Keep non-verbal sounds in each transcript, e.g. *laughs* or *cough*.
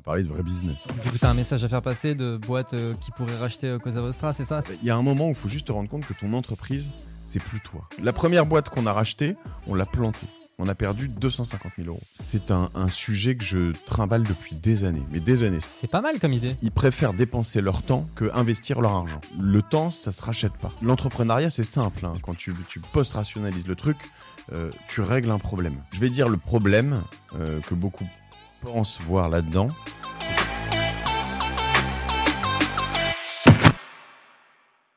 On va parler de vrai business. Du coup, t'as un message à faire passer de boîtes euh, qui pourraient racheter euh, Cosa Vostra, c'est ça? Il y a un moment où il faut juste te rendre compte que ton entreprise, c'est plus toi. La première boîte qu'on a rachetée, on l'a plantée. On a perdu 250 000 euros. C'est un, un sujet que je trimballe depuis des années, mais des années. C'est pas mal comme idée. Ils préfèrent dépenser leur temps que investir leur argent. Le temps, ça se rachète pas. L'entrepreneuriat, c'est simple. hein. Quand tu, tu post-rationalises le truc, euh, tu règles un problème. Je vais dire le problème euh, que beaucoup voir là-dedans.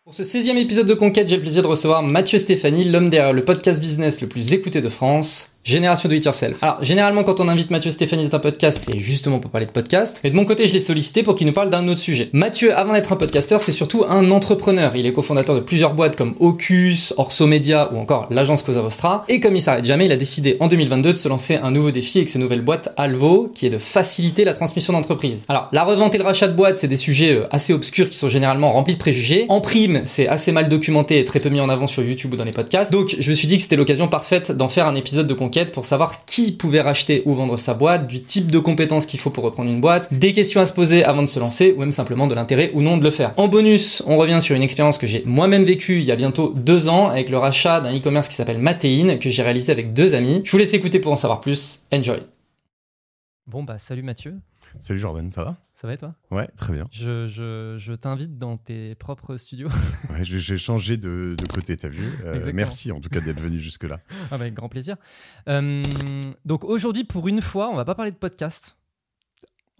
Pour ce 16e épisode de Conquête, j'ai le plaisir de recevoir Mathieu Stéphanie, l'homme derrière le podcast business le plus écouté de France, Génération Do It Yourself. Alors, généralement, quand on invite Mathieu Stéphanie dans un podcast, c'est justement pour parler de podcast. Mais de mon côté, je l'ai sollicité pour qu'il nous parle d'un autre sujet. Mathieu, avant d'être un podcasteur, c'est surtout un entrepreneur. Il est cofondateur de plusieurs boîtes comme Ocus, Orso Media ou encore l'agence Cosa Vostra. Et comme il s'arrête jamais, il a décidé en 2022 de se lancer un nouveau défi avec ses nouvelles boîtes Alvo, qui est de faciliter la transmission d'entreprise. Alors, la revente et le rachat de boîtes, c'est des sujets euh, assez obscurs qui sont généralement remplis de préjugés. En prime, c'est assez mal documenté et très peu mis en avant sur YouTube ou dans les podcasts. Donc, je me suis dit que c'était l'occasion parfaite d'en faire un épisode de pour savoir qui pouvait racheter ou vendre sa boîte, du type de compétences qu'il faut pour reprendre une boîte, des questions à se poser avant de se lancer ou même simplement de l'intérêt ou non de le faire. En bonus, on revient sur une expérience que j'ai moi-même vécue il y a bientôt deux ans avec le rachat d'un e-commerce qui s'appelle Matéine que j'ai réalisé avec deux amis. Je vous laisse écouter pour en savoir plus. Enjoy. Bon bah salut Mathieu, Salut Jordan, ça va ça va et toi? Ouais, très bien. Je, je, je t'invite dans tes propres studios. *laughs* Ouais, j'ai changé de, de côté, t'as vu? Euh. Merci en tout cas d'être venu jusque-là. *laughs* Ah avec grand plaisir. Euh, donc aujourd'hui, pour une fois, on va pas parler de podcast.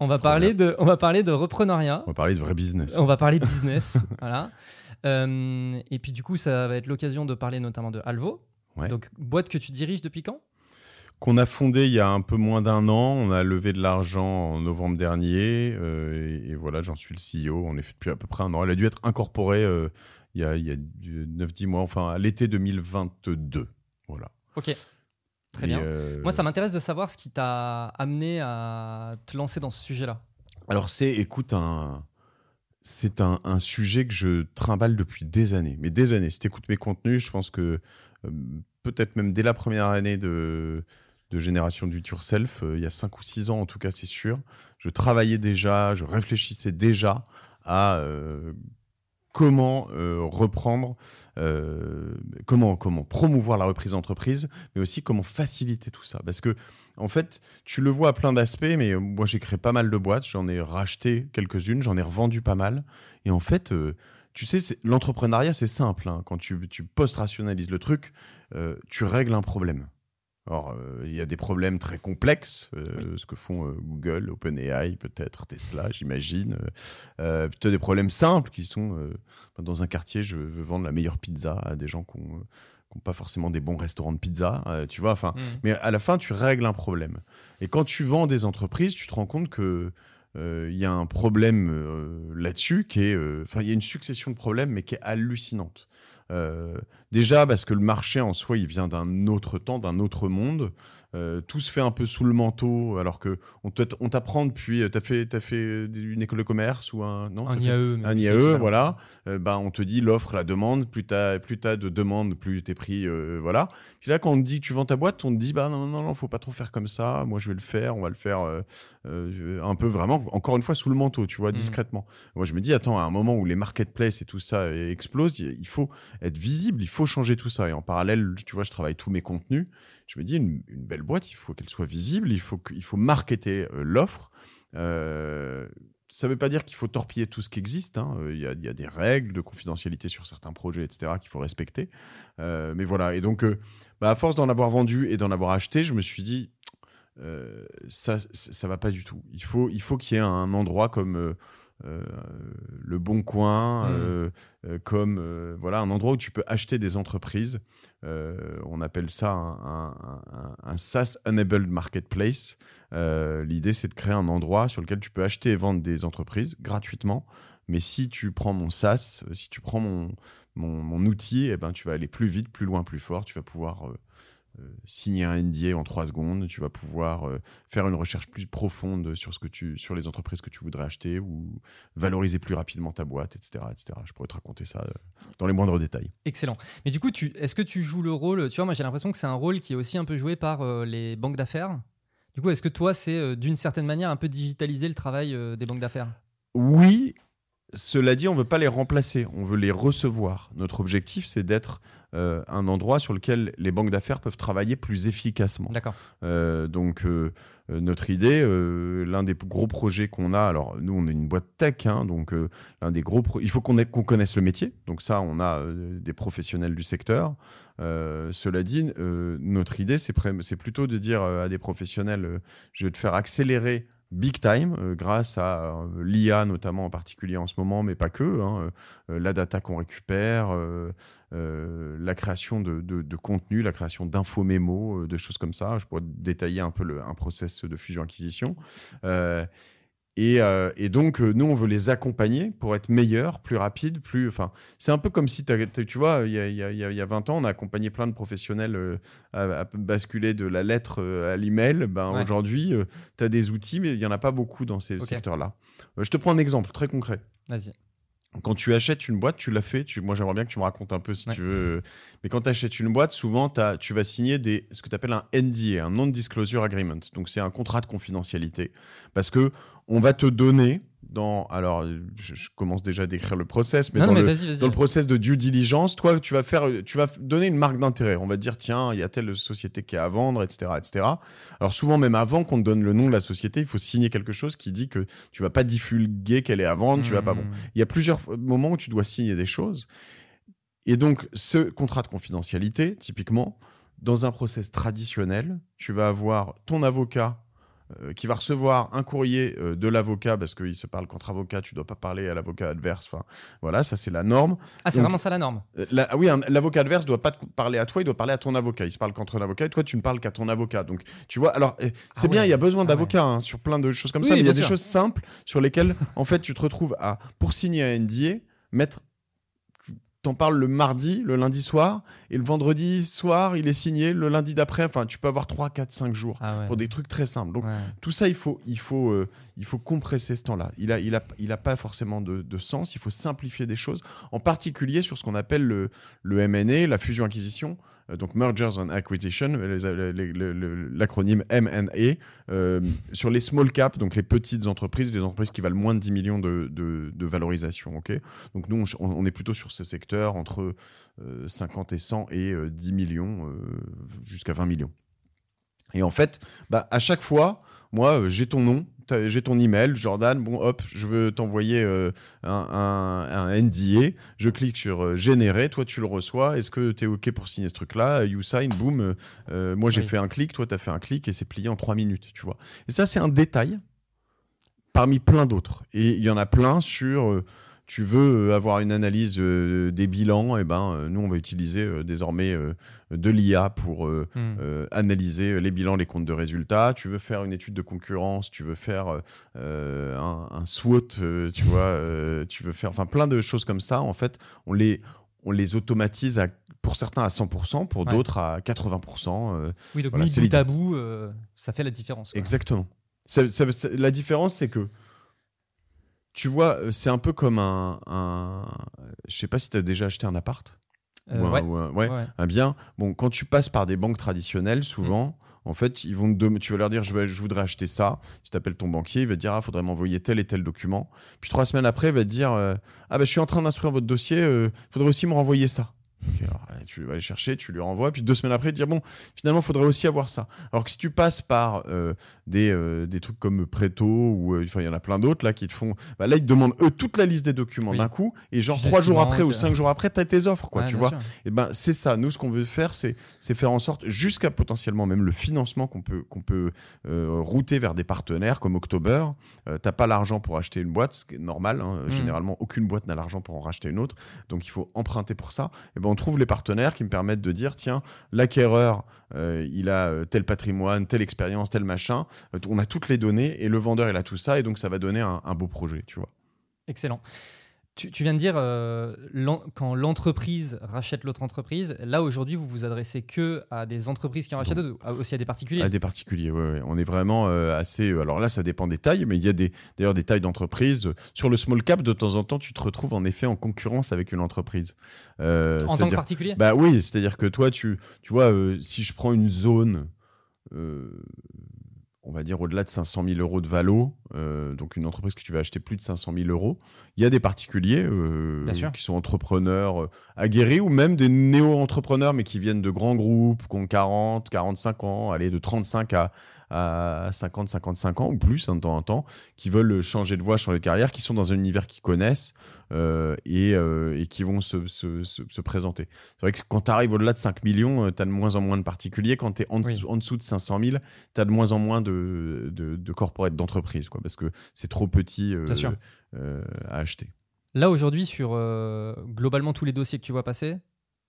On va, Trop parler de, on va parler de repreneuriat. On va parler de vrai business. On va parler business. *laughs* voilà. Euh, et puis du coup, ça va être l'occasion de parler notamment de Alvo. Ouais. Donc, boîte que tu diriges depuis quand? Qu'on a fondé il y a un peu moins d'un an. On a levé de l'argent en novembre dernier. euh, et, et voilà, j'en suis le CEO. On est fait depuis à peu près un an. Elle a dû être incorporée euh, il y a, il y a 9-10 mois, enfin à l'été 2022. Voilà. Ok. Très Et, bien. euh, Moi, ça m'intéresse de savoir ce qui t'a amené à te lancer dans ce sujet-là. Alors c'est, écoute, un, c'est un, un sujet que je trimballe depuis des années, mais des années. Si tu écoutes mes contenus, je pense que peut-être même dès la première année de, de Génération du Yourself, euh, il y a 5 ou 6 ans en tout cas, c'est sûr, je travaillais déjà, je réfléchissais déjà à euh, comment euh, reprendre, comment, comment promouvoir la reprise d'entreprise, mais aussi comment faciliter tout ça. Parce que en fait, tu le vois à plein d'aspects, mais moi j'ai créé pas mal de boîtes, j'en ai racheté quelques-unes, j'en ai revendu pas mal. Et en fait, tu sais, l'entrepreneuriat c'est simple. hein. Quand tu, post-rationalises le truc, tu règles un problème. Alors, euh, il y a des problèmes très complexes, euh, ce que font euh, Google, OpenAI, peut-être Tesla, j'imagine. Plutôt des problèmes simples qui sont euh, dans un quartier, je veux vendre la meilleure pizza à des gens qui n'ont pas forcément des bons restaurants de pizza, tu vois. Enfin, mais à la fin, tu règles un problème. Et quand tu vends des entreprises, tu te rends compte que il y a un problème euh, là-dessus qui est, euh, enfin, il y a une succession de problèmes, mais qui est hallucinante. Euh, déjà parce que le marché en soi, il vient d'un autre temps, d'un autre monde. Euh, tout se fait un peu sous le manteau, alors que on t'apprend depuis. T'as fait, as fait une école de commerce ou un non Un t'as IAE. un IAE, voilà. Euh, ben, on te dit l'offre, la demande. Plus tu as, plus t'as de demandes, plus t'es euh, voilà. Puis là, quand on te dit que tu vends ta boîte, on te dit bah non, non, non, faut pas trop faire comme ça. Moi, je vais le faire. On va le faire euh, euh, un peu vraiment, encore une fois, sous le manteau, tu vois, Mhm. discrètement. Moi, je me dis, attends, à un moment où les marketplaces et tout ça euh, explosent, il il faut être visible, il faut changer tout ça. Et en parallèle, tu vois, je travaille tous mes contenus. Je me dis, une, belle boîte, il faut qu'elle soit visible, il faut, il faut marketer euh, l'offre. Euh, ça ne veut pas dire qu'il faut torpiller tout ce qui existe. hein. Il y, a, des règles de confidentialité sur certains projets, etc., qu'il faut respecter. Euh, mais voilà. Et donc, bah, à force d'en avoir vendu et d'en avoir acheté, je me suis dit, euh, ça, ça va pas du tout. Il faut, il faut qu'il y ait un endroit comme le Bon Coin, Mm. euh, euh, comme euh, voilà un endroit où tu peux acheter des entreprises. Euh, on appelle ça un, un- un- un SaaS enabled marketplace. Euh, L'idée, c'est de créer un endroit sur lequel tu peux acheter et vendre des entreprises gratuitement. Mais si tu prends mon SaaS, euh, si tu prends mon, mon, mon outil, eh ben, tu vas aller plus vite, plus loin, plus fort. Tu vas pouvoir euh, euh, signer un NDA en trois secondes. Tu vas pouvoir euh, faire une recherche plus profonde sur, ce que tu, sur les entreprises que tu voudrais acheter ou valoriser plus rapidement ta boîte, etc. etc. Je pourrais te raconter ça euh, dans les moindres détails. Excellent. Mais du coup, tu, est-ce que tu joues le rôle Tu vois, moi j'ai l'impression que c'est un rôle qui est aussi un peu joué par euh, les banques d'affaires. Du coup, est-ce que toi, c'est d'une certaine manière un peu digitaliser le travail des banques d'affaires? Oui, cela dit, on ne veut pas les remplacer, on veut les recevoir. Notre objectif, c'est d'être euh, un endroit sur lequel les banques d'affaires peuvent travailler plus efficacement. D'accord. Euh, donc, euh, notre idée, l'un des gros projets qu'on a, alors nous, on est une boîte tech, hein, donc l'un des gros, il faut qu'on connaisse le métier. Donc ça, on a des professionnels du secteur. cela dit, notre idée, c'est plutôt de dire à des professionnels, je vais te faire accélérer big time euh, grâce à euh, l'IA notamment en particulier en ce moment, mais pas que. Hein, euh, la data qu'on récupère, la création de, de, contenu, la création d'infos-mémos, de choses comme ça. Je pourrais détailler un peu un process de fusion-acquisition. Euh, et, donc, euh, nous, on veut les accompagner pour être meilleurs, plus rapides, plus. Enfin, c'est un peu comme si, tu vois, il y a, y, 20 ans, on a accompagné plein de professionnels euh, à, basculer de la lettre à l'email. Ben, Aujourd'hui, tu as des outils, mais il n'y en a pas beaucoup dans ces secteurs-là. je te prends un exemple très concret. Vas-y quand tu achètes une boîte, tu l'as fait. Tu, moi, j'aimerais bien que tu me racontes un peu si tu veux. Mais quand tu achètes une boîte, souvent, as, tu vas signer des, ce que tu appelles un NDA, un Non-Disclosure Agreement. Donc, c'est un contrat de confidentialité. Parce que on va te donner dans alors je, commence déjà à décrire le process mais, dans, le, dans, le, process de due diligence toi tu vas faire tu vas donner une marque d'intérêt. On va dire tiens il y a telle société qui est à vendre etc etc alors souvent même avant qu'on te donne le nom de la société il faut signer quelque chose qui dit que tu vas pas divulguer qu'elle est à vendre tu vas pas bon. Hmm. il y a plusieurs moments où tu dois signer des choses. Et donc ce contrat de confidentialité typiquement dans un process traditionnel tu vas avoir ton avocat qui va recevoir un courrier euh, de l'avocat parce qu'il se parle contre avocat, tu dois pas parler à l'avocat adverse. Enfin, voilà, ça c'est la norme. Ah, c'est vraiment ça la norme. Euh, oui, l'avocat adverse doit pas te parler à toi, il doit parler à ton avocat. Il se parle contre l'avocat et toi tu ne parles qu'à ton avocat. Donc tu vois, alors eh, c'est ah bien, il y a besoin ah d'avocats hein, sur plein de choses comme ça, mais il y a des choses simples sur lesquelles en fait tu te retrouves à pour signer un NDA mettre t'en parles le mardi, le lundi soir, et le vendredi soir, il est signé le lundi d'après. Enfin, tu peux avoir 3, 4, 5 jours ah pour des trucs très simples. Donc, tout ça, il faut, il faut, euh, il faut compresser ce temps-là. Il a, il a, il a pas forcément de, de, sens. Il faut simplifier des choses, en particulier sur ce qu'on appelle le, le M&A, la fusion-acquisition. Euh, donc Mergers and Acquisition, l'acronyme M&A, euh, sur les small caps, donc les petites entreprises, les entreprises qui valent moins de 10 millions de, de, valorisation. ok? Donc nous, on, on, est plutôt sur ce secteur entre 50 euh, et 100 et 10 millions, jusqu'à 20 millions. Et en fait, bah, à chaque fois, moi, j'ai ton nom, j'ai ton email, Jordan, bon hop, je veux t'envoyer euh, un, un, un, NDA, je clique sur euh, générer, toi tu le reçois, est-ce que tu es OK pour signer ce truc-là? You sign, boum, euh, moi j'ai fait un clic, toi tu as fait un clic et c'est plié en trois minutes, tu vois. Et ça c'est un détail parmi plein d'autres. Et il y en a plein sur tu veux euh, avoir une analyse euh, des bilans, et eh ben euh, nous on va utiliser désormais de l'IA pour hmm. analyser les bilans, les comptes de résultats. Tu veux faire une étude de concurrence, tu veux faire un, un, SWOT, tu vois, tu veux faire, enfin plein de choses comme ça. En fait, on les on les automatise à, pour certains à 100%, pour d'autres à 80%. oui, donc mis bout à bout, ça fait la différence. Exactement. la différence, c'est que tu vois, euh, c'est un peu comme un, un... Je sais pas si tu as déjà acheté un appart. Euh, ouais. ouais, un bien. Bon, quand tu passes par des banques traditionnelles, souvent, mm. en fait, ils vont te, tu vas leur dire, je, veux, je voudrais acheter ça. Si tu appelles ton banquier, il va te dire, ah, faudrait m'envoyer tel et tel document. Puis trois semaines après, il va te dire, euh, ah, ben, je suis en train d'instruire votre dossier, il faudrait aussi me renvoyer ça tu vas aller chercher, tu lui renvoies, puis deux semaines après, dire bon, finalement, il faudrait aussi avoir ça. Alors que si tu passes par euh, des, euh, des trucs comme Preto, ou euh, enfin, il y en a plein d'autres là qui te font. Bah, là, ils te demandent eux toute la liste des documents d'un coup, et genre trois jours après ou cinq jours après, tu as tes offres, quoi, tu vois. Et ben, c'est ça. Nous, ce qu'on veut faire, c'est faire en sorte, jusqu'à potentiellement même le financement qu'on peut, qu'on peut router vers des partenaires comme October. T'as pas l'argent pour acheter une boîte, ce qui est normal. Hein. Hmm. Généralement, aucune boîte n'a l'argent pour en racheter une autre. Donc, il faut emprunter pour ça. Et ben, on trouve les partenaires qui me permettent de dire tiens, l'acquéreur, euh, il a euh, tel patrimoine, telle expérience, tel machin. Euh, on a toutes les données et le vendeur, il a tout ça et donc ça va donner un, un beau projet, tu vois. Excellent. Tu, viens de dire euh, quand l'entreprise rachète l'autre entreprise, là aujourd'hui vous vous adressez que à des entreprises qui en rachètent d'autres, aussi à des particuliers? À des particuliers, oui. On est vraiment euh, assez. Euh, alors là, ça dépend des tailles, mais il y a d'ailleurs des tailles d'entreprise. Sur le small cap, de temps en temps, tu te retrouves en effet en concurrence avec une entreprise. en tant que particulier? Bah oui, c'est-à-dire que toi, tu tu vois, si je prends une zone on va dire au-delà de 500 000 euros de valo, euh, donc une entreprise que tu vas acheter plus de 500 000 euros. Il y a des particuliers euh, qui sont entrepreneurs euh, aguerris ou même des néo-entrepreneurs, mais qui viennent de grands groupes, qui ont 40, 45 ans, aller de 35 à, à 50, 55 ans ou plus hein, de temps en temps, qui veulent changer de voie, changer de carrière, qui sont dans un univers qu'ils connaissent et, et, qui vont se, se, se, présenter. C'est vrai que quand tu arrives au-delà de 5 millions, tu as de moins en moins de particuliers. Quand tu es en, en, dessous de 500 000, tu as de moins en moins de de, de, corporate, d'entreprise, quoi, parce que c'est trop petit euh, euh, à acheter. Là, aujourd'hui, sur euh, globalement tous les dossiers que tu vois passer,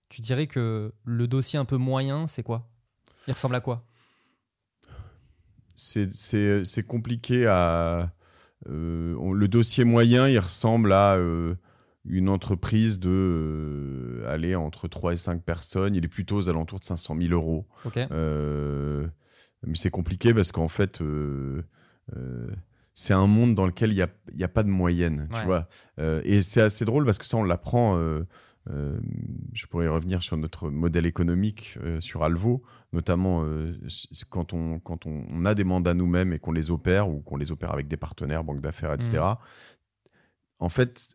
tu dirais que le dossier un peu moyen, c'est quoi? Il ressemble à quoi? C'est compliqué à. Le dossier moyen, il ressemble à une entreprise de aller entre 3 et 5 personnes. Il est plutôt aux alentours de 500 000 euros. Mais c'est compliqué parce qu'en fait, euh, euh, c'est un monde dans lequel il n'y a, y a, pas de moyenne, tu vois. Euh, et c'est assez drôle parce que ça, on l'apprend. je pourrais revenir sur notre modèle économique sur Alvo, notamment quand, on, quand on, a des mandats nous-mêmes et qu'on les opère ou qu'on les opère avec des partenaires, banques d'affaires, etc. Mmh. En fait,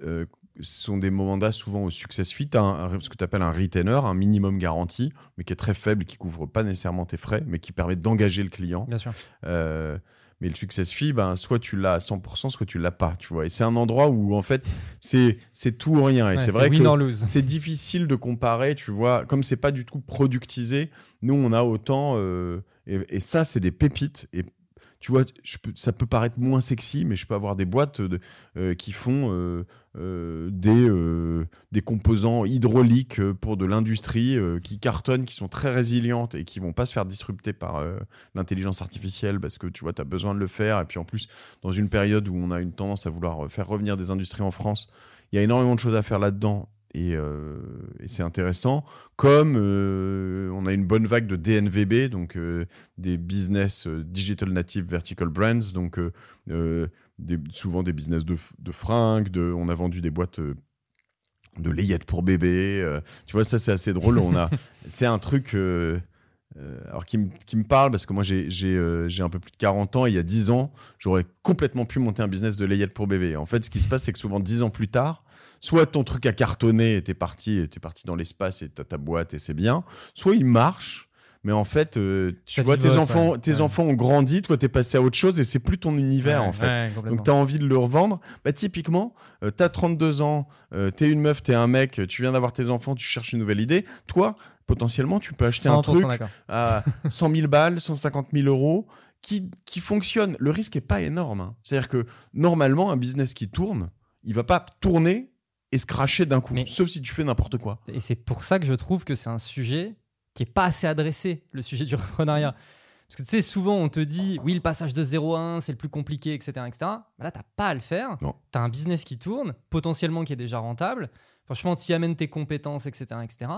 ce sont des mandats souvent au success fit, un, ce que tu appelles un retainer, un minimum garanti, mais qui est très faible, qui couvre pas nécessairement tes frais, mais qui permet d'engager le client. Bien sûr. Euh, mais le success fee, ben, soit tu l'as à 100%, soit tu l'as pas, tu vois. Et c'est un endroit où, en fait, c'est, c'est tout ou rien. Et c'est vrai que c'est difficile de comparer, tu vois. Comme c'est pas du tout productisé, nous, on a autant, euh, et, et, ça, c'est des pépites. Et tu vois, ça peut paraître moins sexy, mais je peux avoir des boîtes euh, qui font euh, euh, des, des composants hydrauliques pour de l'industrie qui cartonnent, qui sont très résilientes et qui vont pas se faire disrupter par l'intelligence artificielle parce que tu vois, tu as besoin de le faire. Et puis en plus, dans une période où on a une tendance à vouloir faire revenir des industries en France, il y a énormément de choses à faire là-dedans euh, et, c'est intéressant. Comme euh, on a une bonne vague de DNVB, donc euh, des business digital native vertical brands, donc souvent des business de, de fringues, de, on a vendu des boîtes de layettes pour bébé. tu vois, ça c'est assez drôle. On a, *laughs* c'est un truc. alors qui, me parle parce que moi j'ai un peu plus de 40 ans et il y a 10 ans j'aurais complètement pu monter un business de layettes pour bébé. En fait ce qui se passe c'est que souvent 10 ans plus tard soit ton truc a cartonné et t'es parti, es parti dans l'espace et t'as ta boîte et c'est bien, soit il marche. Mais en fait, euh, tu vois, tes enfants, tes enfants ont grandi, toi, t'es passé à autre chose et c'est plus ton univers, en fait. Donc, t'as envie de le revendre. Bah, typiquement, tu euh, t'as 32 ans, euh, t'es une meuf, t'es un mec, tu viens d'avoir tes enfants, tu cherches une nouvelle idée. Toi, potentiellement, tu peux acheter un truc à 100 000 balles, 150 000 euros qui, qui fonctionne. Le risque est pas énorme. Hein. C'est-à-dire que normalement, un business qui tourne, il va pas tourner et se cracher d'un coup, sauf si tu fais n'importe quoi. Et c'est pour ça que je trouve que c'est un sujet qui est pas assez adressé, le sujet du *laughs* reprenariat. Parce que tu sais, souvent on te dit, oui, le passage de 0 à 1, c'est le plus compliqué, etc. etc. Mais là, tu pas à le faire. Tu as un business qui tourne, potentiellement qui est déjà rentable. Franchement, tu y amènes tes compétences, etc. etc.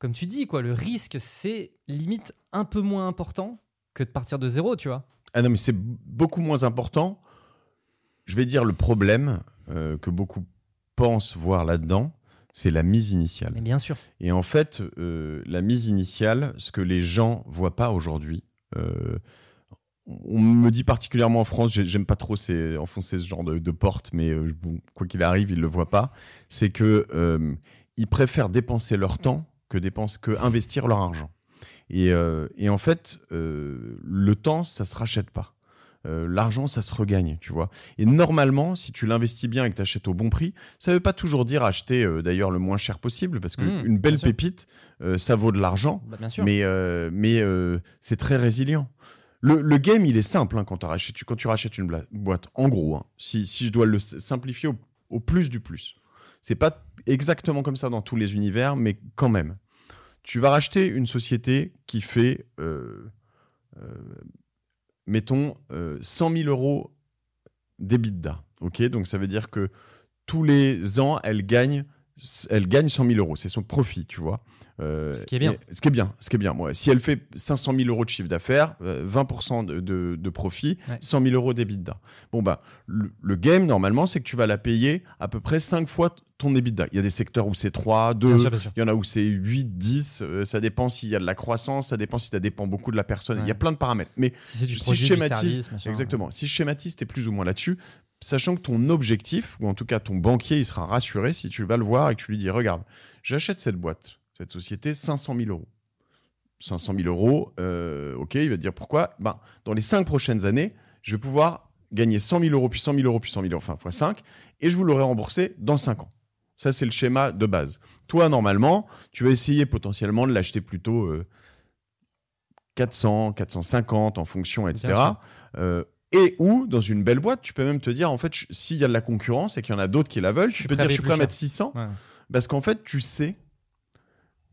Comme tu dis, quoi, le risque, c'est limite un peu moins important que de partir de zéro, tu vois. Ah non, mais c'est beaucoup moins important. Je vais dire le problème euh, que beaucoup pense voir là-dedans, c'est la mise initiale. Mais bien sûr. Et en fait, euh, la mise initiale, ce que les gens voient pas aujourd'hui, euh, on me dit particulièrement en France, j'aime pas trop enfoncer ce genre de, porte, mais euh, quoi qu'il arrive, ils le voient pas. C'est que ils préfèrent dépenser leur temps que dépenser, que investir leur argent. Et, et en fait, le temps, ça se rachète pas. Euh, l'argent, ça se regagne, tu vois. Et normalement, si tu l'investis bien et que tu achètes au bon prix, ça ne veut pas toujours dire acheter euh, d'ailleurs le moins cher possible, parce qu'une mmh, belle pépite, euh, ça vaut de l'argent, bah, mais, mais c'est très résilient. Le, game, il est simple hein, quand, tu, quand tu rachètes une boîte. En gros, hein, si, je dois le simplifier au, plus du plus, c'est pas exactement comme ça dans tous les univers, mais quand même. Tu vas racheter une société qui fait mettons, 100 euh, 000 euros d'EBITDA. Donc ça veut dire que tous les ans, elle gagne, elle gagne 100 000 euros. C'est son profit, tu vois? Euh, ce qui est bien. ce qui est bien, ce qui est bien. Moi, si elle fait 500 000 euros de chiffre d'affaires, 20% de, de, de, profit, 100 000 euros d'EBITDA. Bon, bah, le, le game, normalement, c'est que tu vas la payer à peu près 5 fois ton EBITDA. Il y a des secteurs où c'est 3, 2, il y en a où c'est 8, 10. Euh, ça dépend s'il y a de la croissance, ça dépend si ça dépend beaucoup de la personne. Il y a plein de paramètres. Mais si, du si je schématise, exactement. Si schématise, es plus ou moins là-dessus, sachant que ton objectif, ou en tout cas ton banquier, il sera rassuré si tu vas le voir et que tu lui dis regarde, j'achète cette boîte, cette société, 500 000 euros. 500 000 euros, euh, ok, il va te dire pourquoi? Ben, dans les 5 prochaines années, je vais pouvoir gagner 100 000 euros, puis 100 000 euros, puis 100 000 euros, enfin, x 5, et je vous l'aurai remboursé dans 5 ans. Ça, c'est le schéma de base. Toi, normalement, tu vas essayer potentiellement de l'acheter plutôt 400, euh, 450 en fonction, etc. Euh, et ou, dans une belle boîte, tu peux même te dire, en fait, s'il y a de la concurrence et qu'il y en a d'autres qui la veulent, tu peux dire, je suis prêt à mettre 600. Parce qu'en fait, tu sais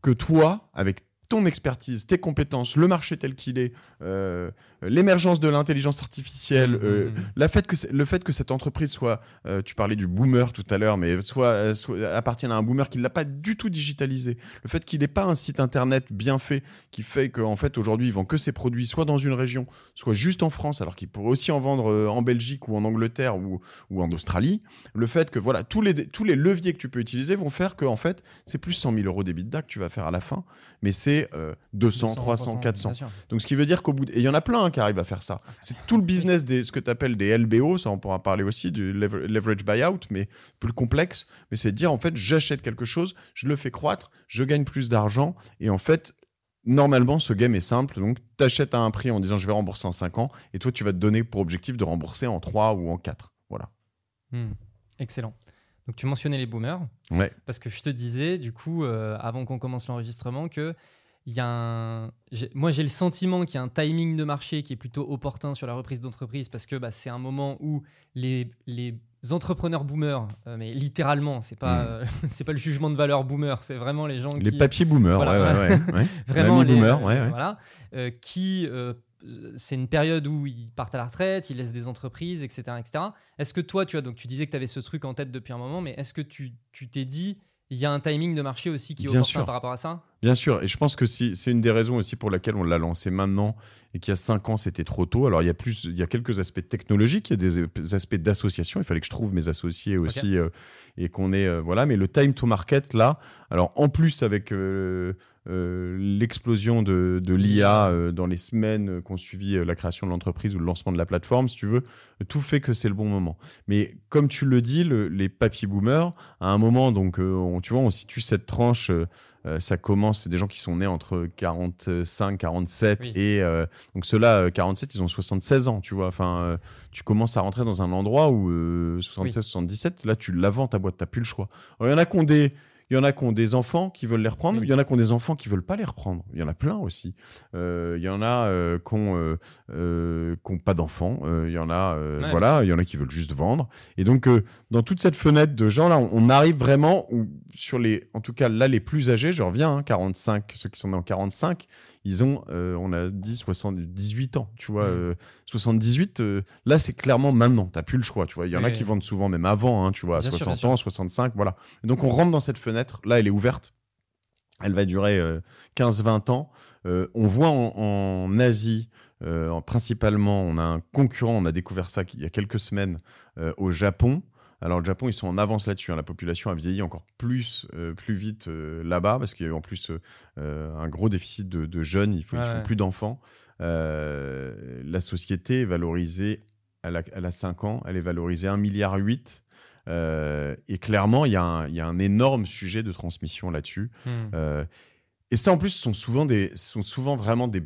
que toi, avec ton expertise, tes compétences, le marché tel qu'il est, euh, l'émergence de l'intelligence artificielle, euh, mmh, mmh. la fait que le fait que cette entreprise soit, euh, tu parlais du boomer tout à l'heure, mais soit, soit appartienne à un boomer qui ne l'a pas du tout digitalisé, le fait qu'il n'ait pas un site internet bien fait qui fait qu'en fait aujourd'hui ils vendent que ses produits soit dans une région, soit juste en France, alors qu'il pourrait aussi en vendre en Belgique ou en Angleterre ou, ou en Australie, le fait que voilà tous les, tous les leviers que tu peux utiliser vont faire que en fait c'est plus 100 000 euros d'EBITDA que tu vas faire à la fin, mais c'est 200, 300, 400. Donc ce qui veut dire qu'au bout et il y en a plein hein, qui arrivent à faire ça. C'est tout le business des ce que tu appelles des LBO, ça on pourra parler aussi du leverage buyout, mais plus complexe. Mais c'est de dire en fait j'achète quelque chose, je le fais croître, je gagne plus d'argent et en fait normalement, ce game est simple. Donc, tu achètes à un prix en disant je vais rembourser en 5 ans, et toi, tu vas te donner pour objectif de rembourser en 3 ou en 4. Voilà. Hmm. excellent. Donc, tu mentionnais les boomers. Ouais. Parce que je te disais, du coup, euh, avant qu'on commence l'enregistrement, que il y a un... Moi, j'ai le sentiment qu'il y a un timing de marché qui est plutôt opportun sur la reprise d'entreprise parce que bah, c'est un moment où les, les entrepreneurs boomers, euh, mais littéralement, c'est pas, mm. euh, *laughs* c'est pas le jugement de valeur boomer, c'est vraiment les gens les qui. Les papiers boomers, ouais, ouais, ouais, *laughs* Vraiment les. Boomers, ouais, Voilà. Euh, qui. c'est une période où ils partent à la retraite, ils laissent des entreprises, etc. etc. Est-ce que toi, tu as, donc tu disais que tu avais ce truc en tête depuis un moment, mais est-ce que tu t'es dit, il y a un timing de marché aussi qui est opportun par rapport à ça? Bien sûr, et je pense que si, c'est une des raisons aussi pour laquelle on l'a lancé maintenant et qu'il y a cinq ans c'était trop tôt. Alors il y a plus, il y a quelques aspects technologiques, il y a des aspects d'association. Il fallait que je trouve mes associés aussi euh, et qu'on ait euh, voilà. Mais le time to market là, alors en plus avec euh, l'explosion de, de l'IA dans les semaines qu'on suivi la création de l'entreprise ou le lancement de la plateforme, si tu veux, tout fait que c'est le bon moment. Mais comme tu le dis, les papy boomers, à un moment donc, on, tu vois, on situe cette tranche euh, ça commence, c'est des gens qui sont nés entre 45, 47 et euh, donc ceux-là, 47, euh, ils ont 76 ans, tu vois. Enfin, tu commences à rentrer dans un endroit où 76, 77, là, tu la vends ta boîte, t'as plus le choix. Il y en a qui ont des il y en a qui ont des enfants qui veulent les reprendre. Il y en a qui ont des enfants qui veulent pas les reprendre. Il y en a plein aussi. Euh, il y en a euh, qui n'ont euh, pas d'enfants. il y en a, voilà, il y en a qui veulent juste vendre. Et donc, dans toute cette fenêtre de gens là, on, arrive vraiment sur les, en tout cas là, les plus âgés. Je reviens, 45, hein, ceux qui sont nés en 45 ils ont, euh, on a dit 78 ans, tu vois. 78, mm. euh, euh, là, c'est clairement maintenant. Tu n'as plus le choix, tu vois. Il y en a qui vendent souvent même avant, hein, tu vois, 60 ans, 65, voilà. donc, on rentre dans cette fenêtre. Là, elle est ouverte. Elle va durer 15-20 ans. on voit en, Asie, principalement, on a un concurrent, on a découvert ça il y a quelques semaines au Japon. Alors le Japon, ils sont en avance là-dessus. Hein. La population a vieilli encore plus, euh, plus vite euh, là-bas parce qu'il y a eu en plus euh, un gros déficit de, jeunes. Il faut, faut plus d'enfants. la société est valorisée, elle a, 5 ans, elle est valorisée 1,8 milliard. et clairement, il y, a un, énorme sujet de transmission là-dessus. Hmm. et ça, en plus, sont souvent, des, sont souvent vraiment des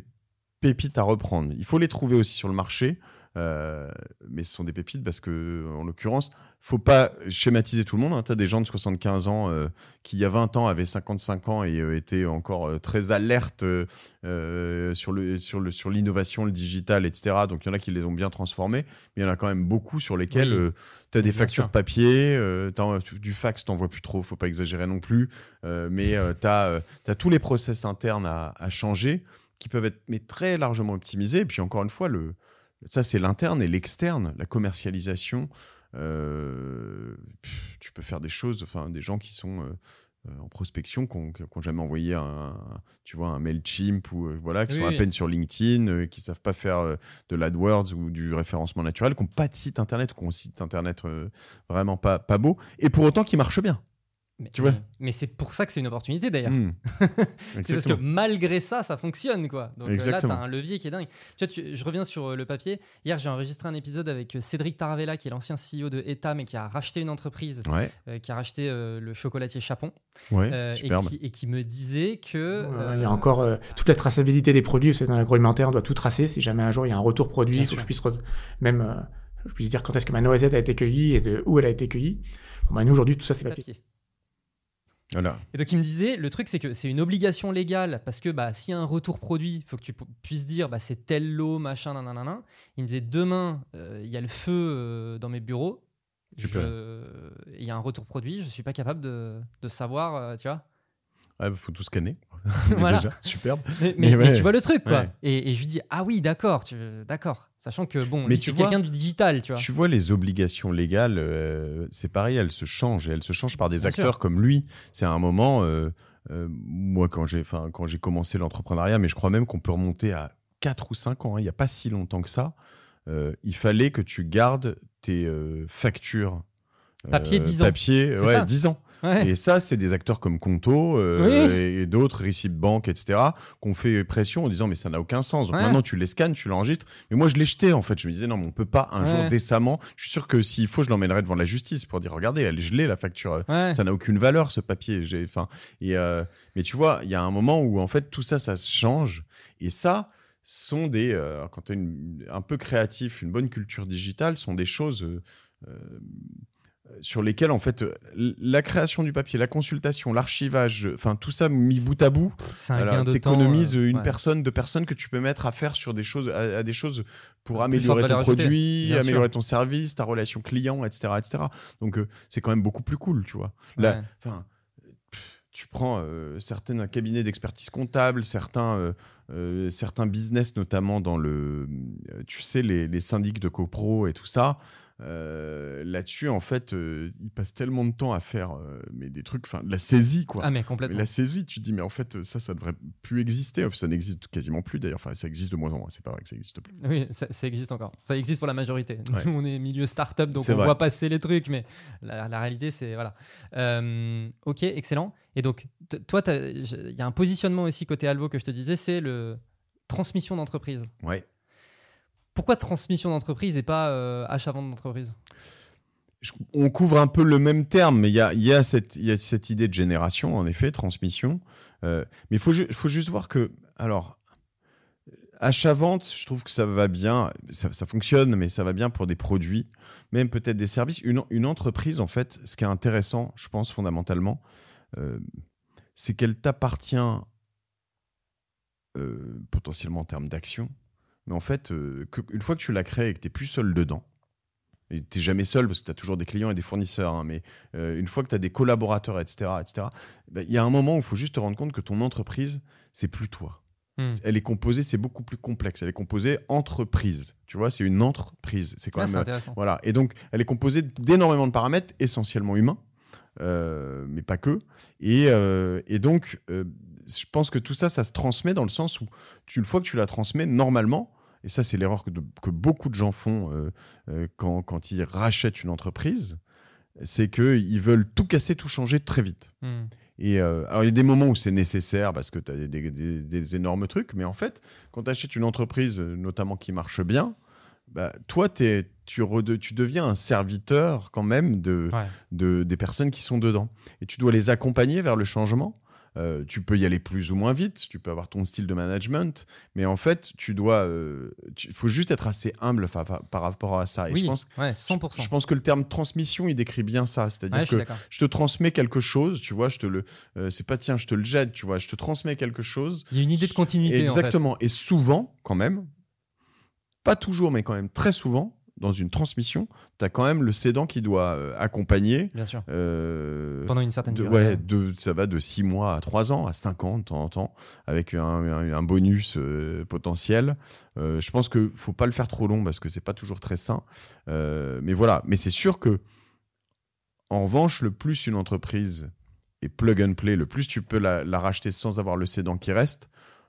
pépites à reprendre. Il faut les trouver aussi sur le marché. Euh, mais ce sont des pépites parce que, en l'occurrence, faut pas schématiser tout le monde. Hein. Tu as des gens de 75 ans euh, qui, il y a 20 ans, avaient 55 ans et euh, étaient encore très alertes sur le sur le sur l'innovation, le digital, etc. Donc il y en a qui les ont bien transformés, mais il y en a quand même beaucoup sur lesquels tu as des factures papier, du fax, t'en vois plus trop, faut pas exagérer non plus, mais tu as, tous les process internes à, à changer qui peuvent être mais très largement optimisés. Et puis encore une fois, le, ça, c'est l'interne et l'externe, la commercialisation. Euh, tu peux faire des choses, enfin, des gens qui sont. Euh, euh, en prospection qui n'ont jamais envoyé un, tu vois, un Mailchimp ou euh, voilà, qui Oui, sont à peine sur LinkedIn, qui savent pas faire de l'AdWords ou du référencement naturel, qui n'ont pas de site internet, qui ont un site internet vraiment pas, pas beau, et pour autant qui marche bien. Mais, Tu vois mais, mais c'est pour ça que c'est une opportunité d'ailleurs. Hmm. *laughs* C'est parce que Exactement. malgré ça, ça fonctionne, quoi. Donc euh, là, Exactement. t'as un levier qui est dingue. Tu vois, tu- je reviens sur euh, le papier. Hier, j'ai enregistré un épisode avec euh, Cédric Taravella, qui est l'ancien CEO de ETA, mais qui a racheté une entreprise, Ouais, euh, qui a racheté euh, le chocolatier Chapon, ouais, euh, et, superbe. qui, et qui me disait que... Ouais, euh, Il y a encore euh, toute la traçabilité des produits. Savez, dans l'agroalimentaire, on doit tout tracer. Si jamais un jour il y a un retour produit, il faut que je puisse même euh, je puisse dire quand est-ce que ma noisette a été cueillie et de où elle a été cueillie. Bon, bah, nous aujourd'hui, tout ça c'est papier. papier. Voilà. Et donc il me disait, le truc c'est que c'est une obligation légale parce que bah, s'il y a un retour produit, il faut que tu pu- puisses dire bah, c'est tel lot, machin, nanana. Il me disait demain, euh, il y a le feu euh, dans mes bureaux. Je- peux. Il y a un retour produit, je suis pas capable de, de savoir, euh, tu vois. Ouais, bah, faut tout scanner. *laughs* Voilà. Déjà, superbe. Mais, *laughs* mais- Mais mais ouais. tu vois le truc quoi. Ouais. Et, et je lui dis ah oui d'accord, tu- d'accord. Sachant que bon, Mais c'est vois- quelqu'un du digital, tu vois. Tu vois, les obligations légales, euh, c'est pareil, elles se changent. Et elles se changent par des Bien acteurs sûr. comme lui. C'est un moment, euh, euh, moi, quand j'ai quand j'ai commencé l'entrepreneuriat, mais je crois même qu'on peut remonter à 4 ou 5 ans, hein, il n'y a pas si longtemps que ça, il fallait que tu gardes tes factures. Papier, 10 ans. Papier, C'est ouais, ça. 10 ans. Ouais. Et ça, c'est des acteurs comme Conto euh, et, et d'autres, Receipt Bank, etc., qu'on fait pression en disant mais ça n'a aucun sens. Donc Ouais. maintenant, tu les scannes, tu l'enregistres. Mais moi, je l'ai jeté en fait. Je me disais non, mais on peut pas un Ouais. jour décemment. Je suis sûr que s'il faut, je l'emmènerai devant la justice pour dire regardez, elle est gelée la facture. Ça n'a aucune valeur ce papier. J'ai, enfin, et euh, mais tu vois, il y a un moment où en fait tout ça, ça se change. Et ça sont des, euh, quand tu es un peu créatif, une bonne culture digitale, sont des choses. euh, sur lesquelles en fait euh, la création du papier, la consultation, l'archivage, enfin tout ça mis bout à bout, t'économises euh, une ouais. personne, deux personnes que tu peux mettre à faire sur des choses, à, à des choses pour améliorer ton ajoutée, produit, améliorer sûr. ton service, ta relation client, etc., etc. Donc euh, c'est quand même beaucoup plus cool, tu vois. Là, enfin, tu prends euh, certains cabinets d'expertise comptable, certains, euh, euh, certains business, notamment dans le, euh, tu sais, les, les syndics de copro et tout ça. Euh, Là-dessus, en fait, euh, ils passent tellement de temps à faire euh, mais des trucs, enfin, la saisie, quoi. Ah mais Mais complètement. la saisie, tu te dis, mais en fait, ça, ça devrait plus exister. Ça n'existe quasiment plus d'ailleurs. Enfin, ça existe de moins en moins. C'est pas vrai que ça existe plus. Oui, ça, ça existe encore. Ça existe pour la majorité. Ouais. Nous, on est milieu start-up, donc on vrai. voit passer les trucs, mais la, la réalité, c'est. Voilà. Euh, ok, excellent. Et donc, toi, il y a un positionnement aussi côté Alvo que je te disais, c'est le transmission d'entreprise. Ouais. Pourquoi transmission d'entreprise et pas euh, achat-vente d'entreprise? On couvre un peu le même terme, mais il y a, cette- idée de génération, en effet, transmission. Euh, mais il faut, ju- faut juste voir que, alors, achat-vente, je trouve que ça va bien, ça, fonctionne, mais ça va bien pour des produits, même peut-être des services. Une, entreprise, en fait, ce qui est intéressant, je pense, fondamentalement, euh, c'est qu'elle t'appartient potentiellement en termes d'action, mais en fait, euh, que- une fois que tu l'as créée et que tu n'es plus seul dedans, et tu n'es jamais seul parce que tu as toujours des clients et des fournisseurs, hein, mais euh, une fois que tu as des collaborateurs, etc., etc., ben, il y a un moment où il faut juste te rendre compte que ton entreprise, c'est plus toi. Hmm. Elle est composée, c'est beaucoup plus complexe. Elle est composée entreprise. Tu vois, c'est une entreprise. C'est quand Ah, même. Euh, voilà. Et donc, elle est composée d'énormément de paramètres, essentiellement humains, euh, mais pas que. Et, et donc, je pense que tout ça, ça se transmet dans le sens où, tu, une fois que tu la transmets, normalement, et ça, c'est l'erreur que, beaucoup de gens font euh, euh, quand, quand ils rachètent une entreprise, c'est qu'ils veulent tout casser, tout changer très vite. Hmm. Et euh, alors, il y a des moments où c'est nécessaire parce que tu as des, des- des- des énormes trucs, mais en fait, quand tu achètes une entreprise, notamment qui marche bien, bah, toi, tu, rede- tu deviens un serviteur quand même de, Ouais. de, des personnes qui sont dedans. Et tu dois les accompagner vers le changement. Euh, tu peux y aller plus ou moins vite, tu peux avoir ton style de management, mais en fait, tu dois. Il faut juste être assez humble par rapport à ça. Et Oui, je pense, ouais, 100%. je pense que le terme transmission, il décrit bien ça. C'est-à-dire Ouais, que je te transmets quelque chose, tu vois, je te le, euh, c'est pas tiens, je te le jette, tu vois, je te transmets quelque chose. Il y a une idée de continuité. Exactement. Et souvent, quand même, pas toujours, mais quand même très souvent, dans une transmission, tu as quand même le cédant qui doit euh, accompagner. Bien sûr. euh, Pendant une certaine de- durée. ouais, de, ça va de 6 mois à 3 ans, à 5 ans de temps en temps, avec un, un- un bonus euh, potentiel. Euh, je pense qu'il faut pas le faire trop long parce que c'est pas toujours très sain. Mais voilà, mais c'est sûr que, en revanche, le plus une entreprise et plug and play, le plus tu peux la, la racheter sans avoir le cédant qui reste,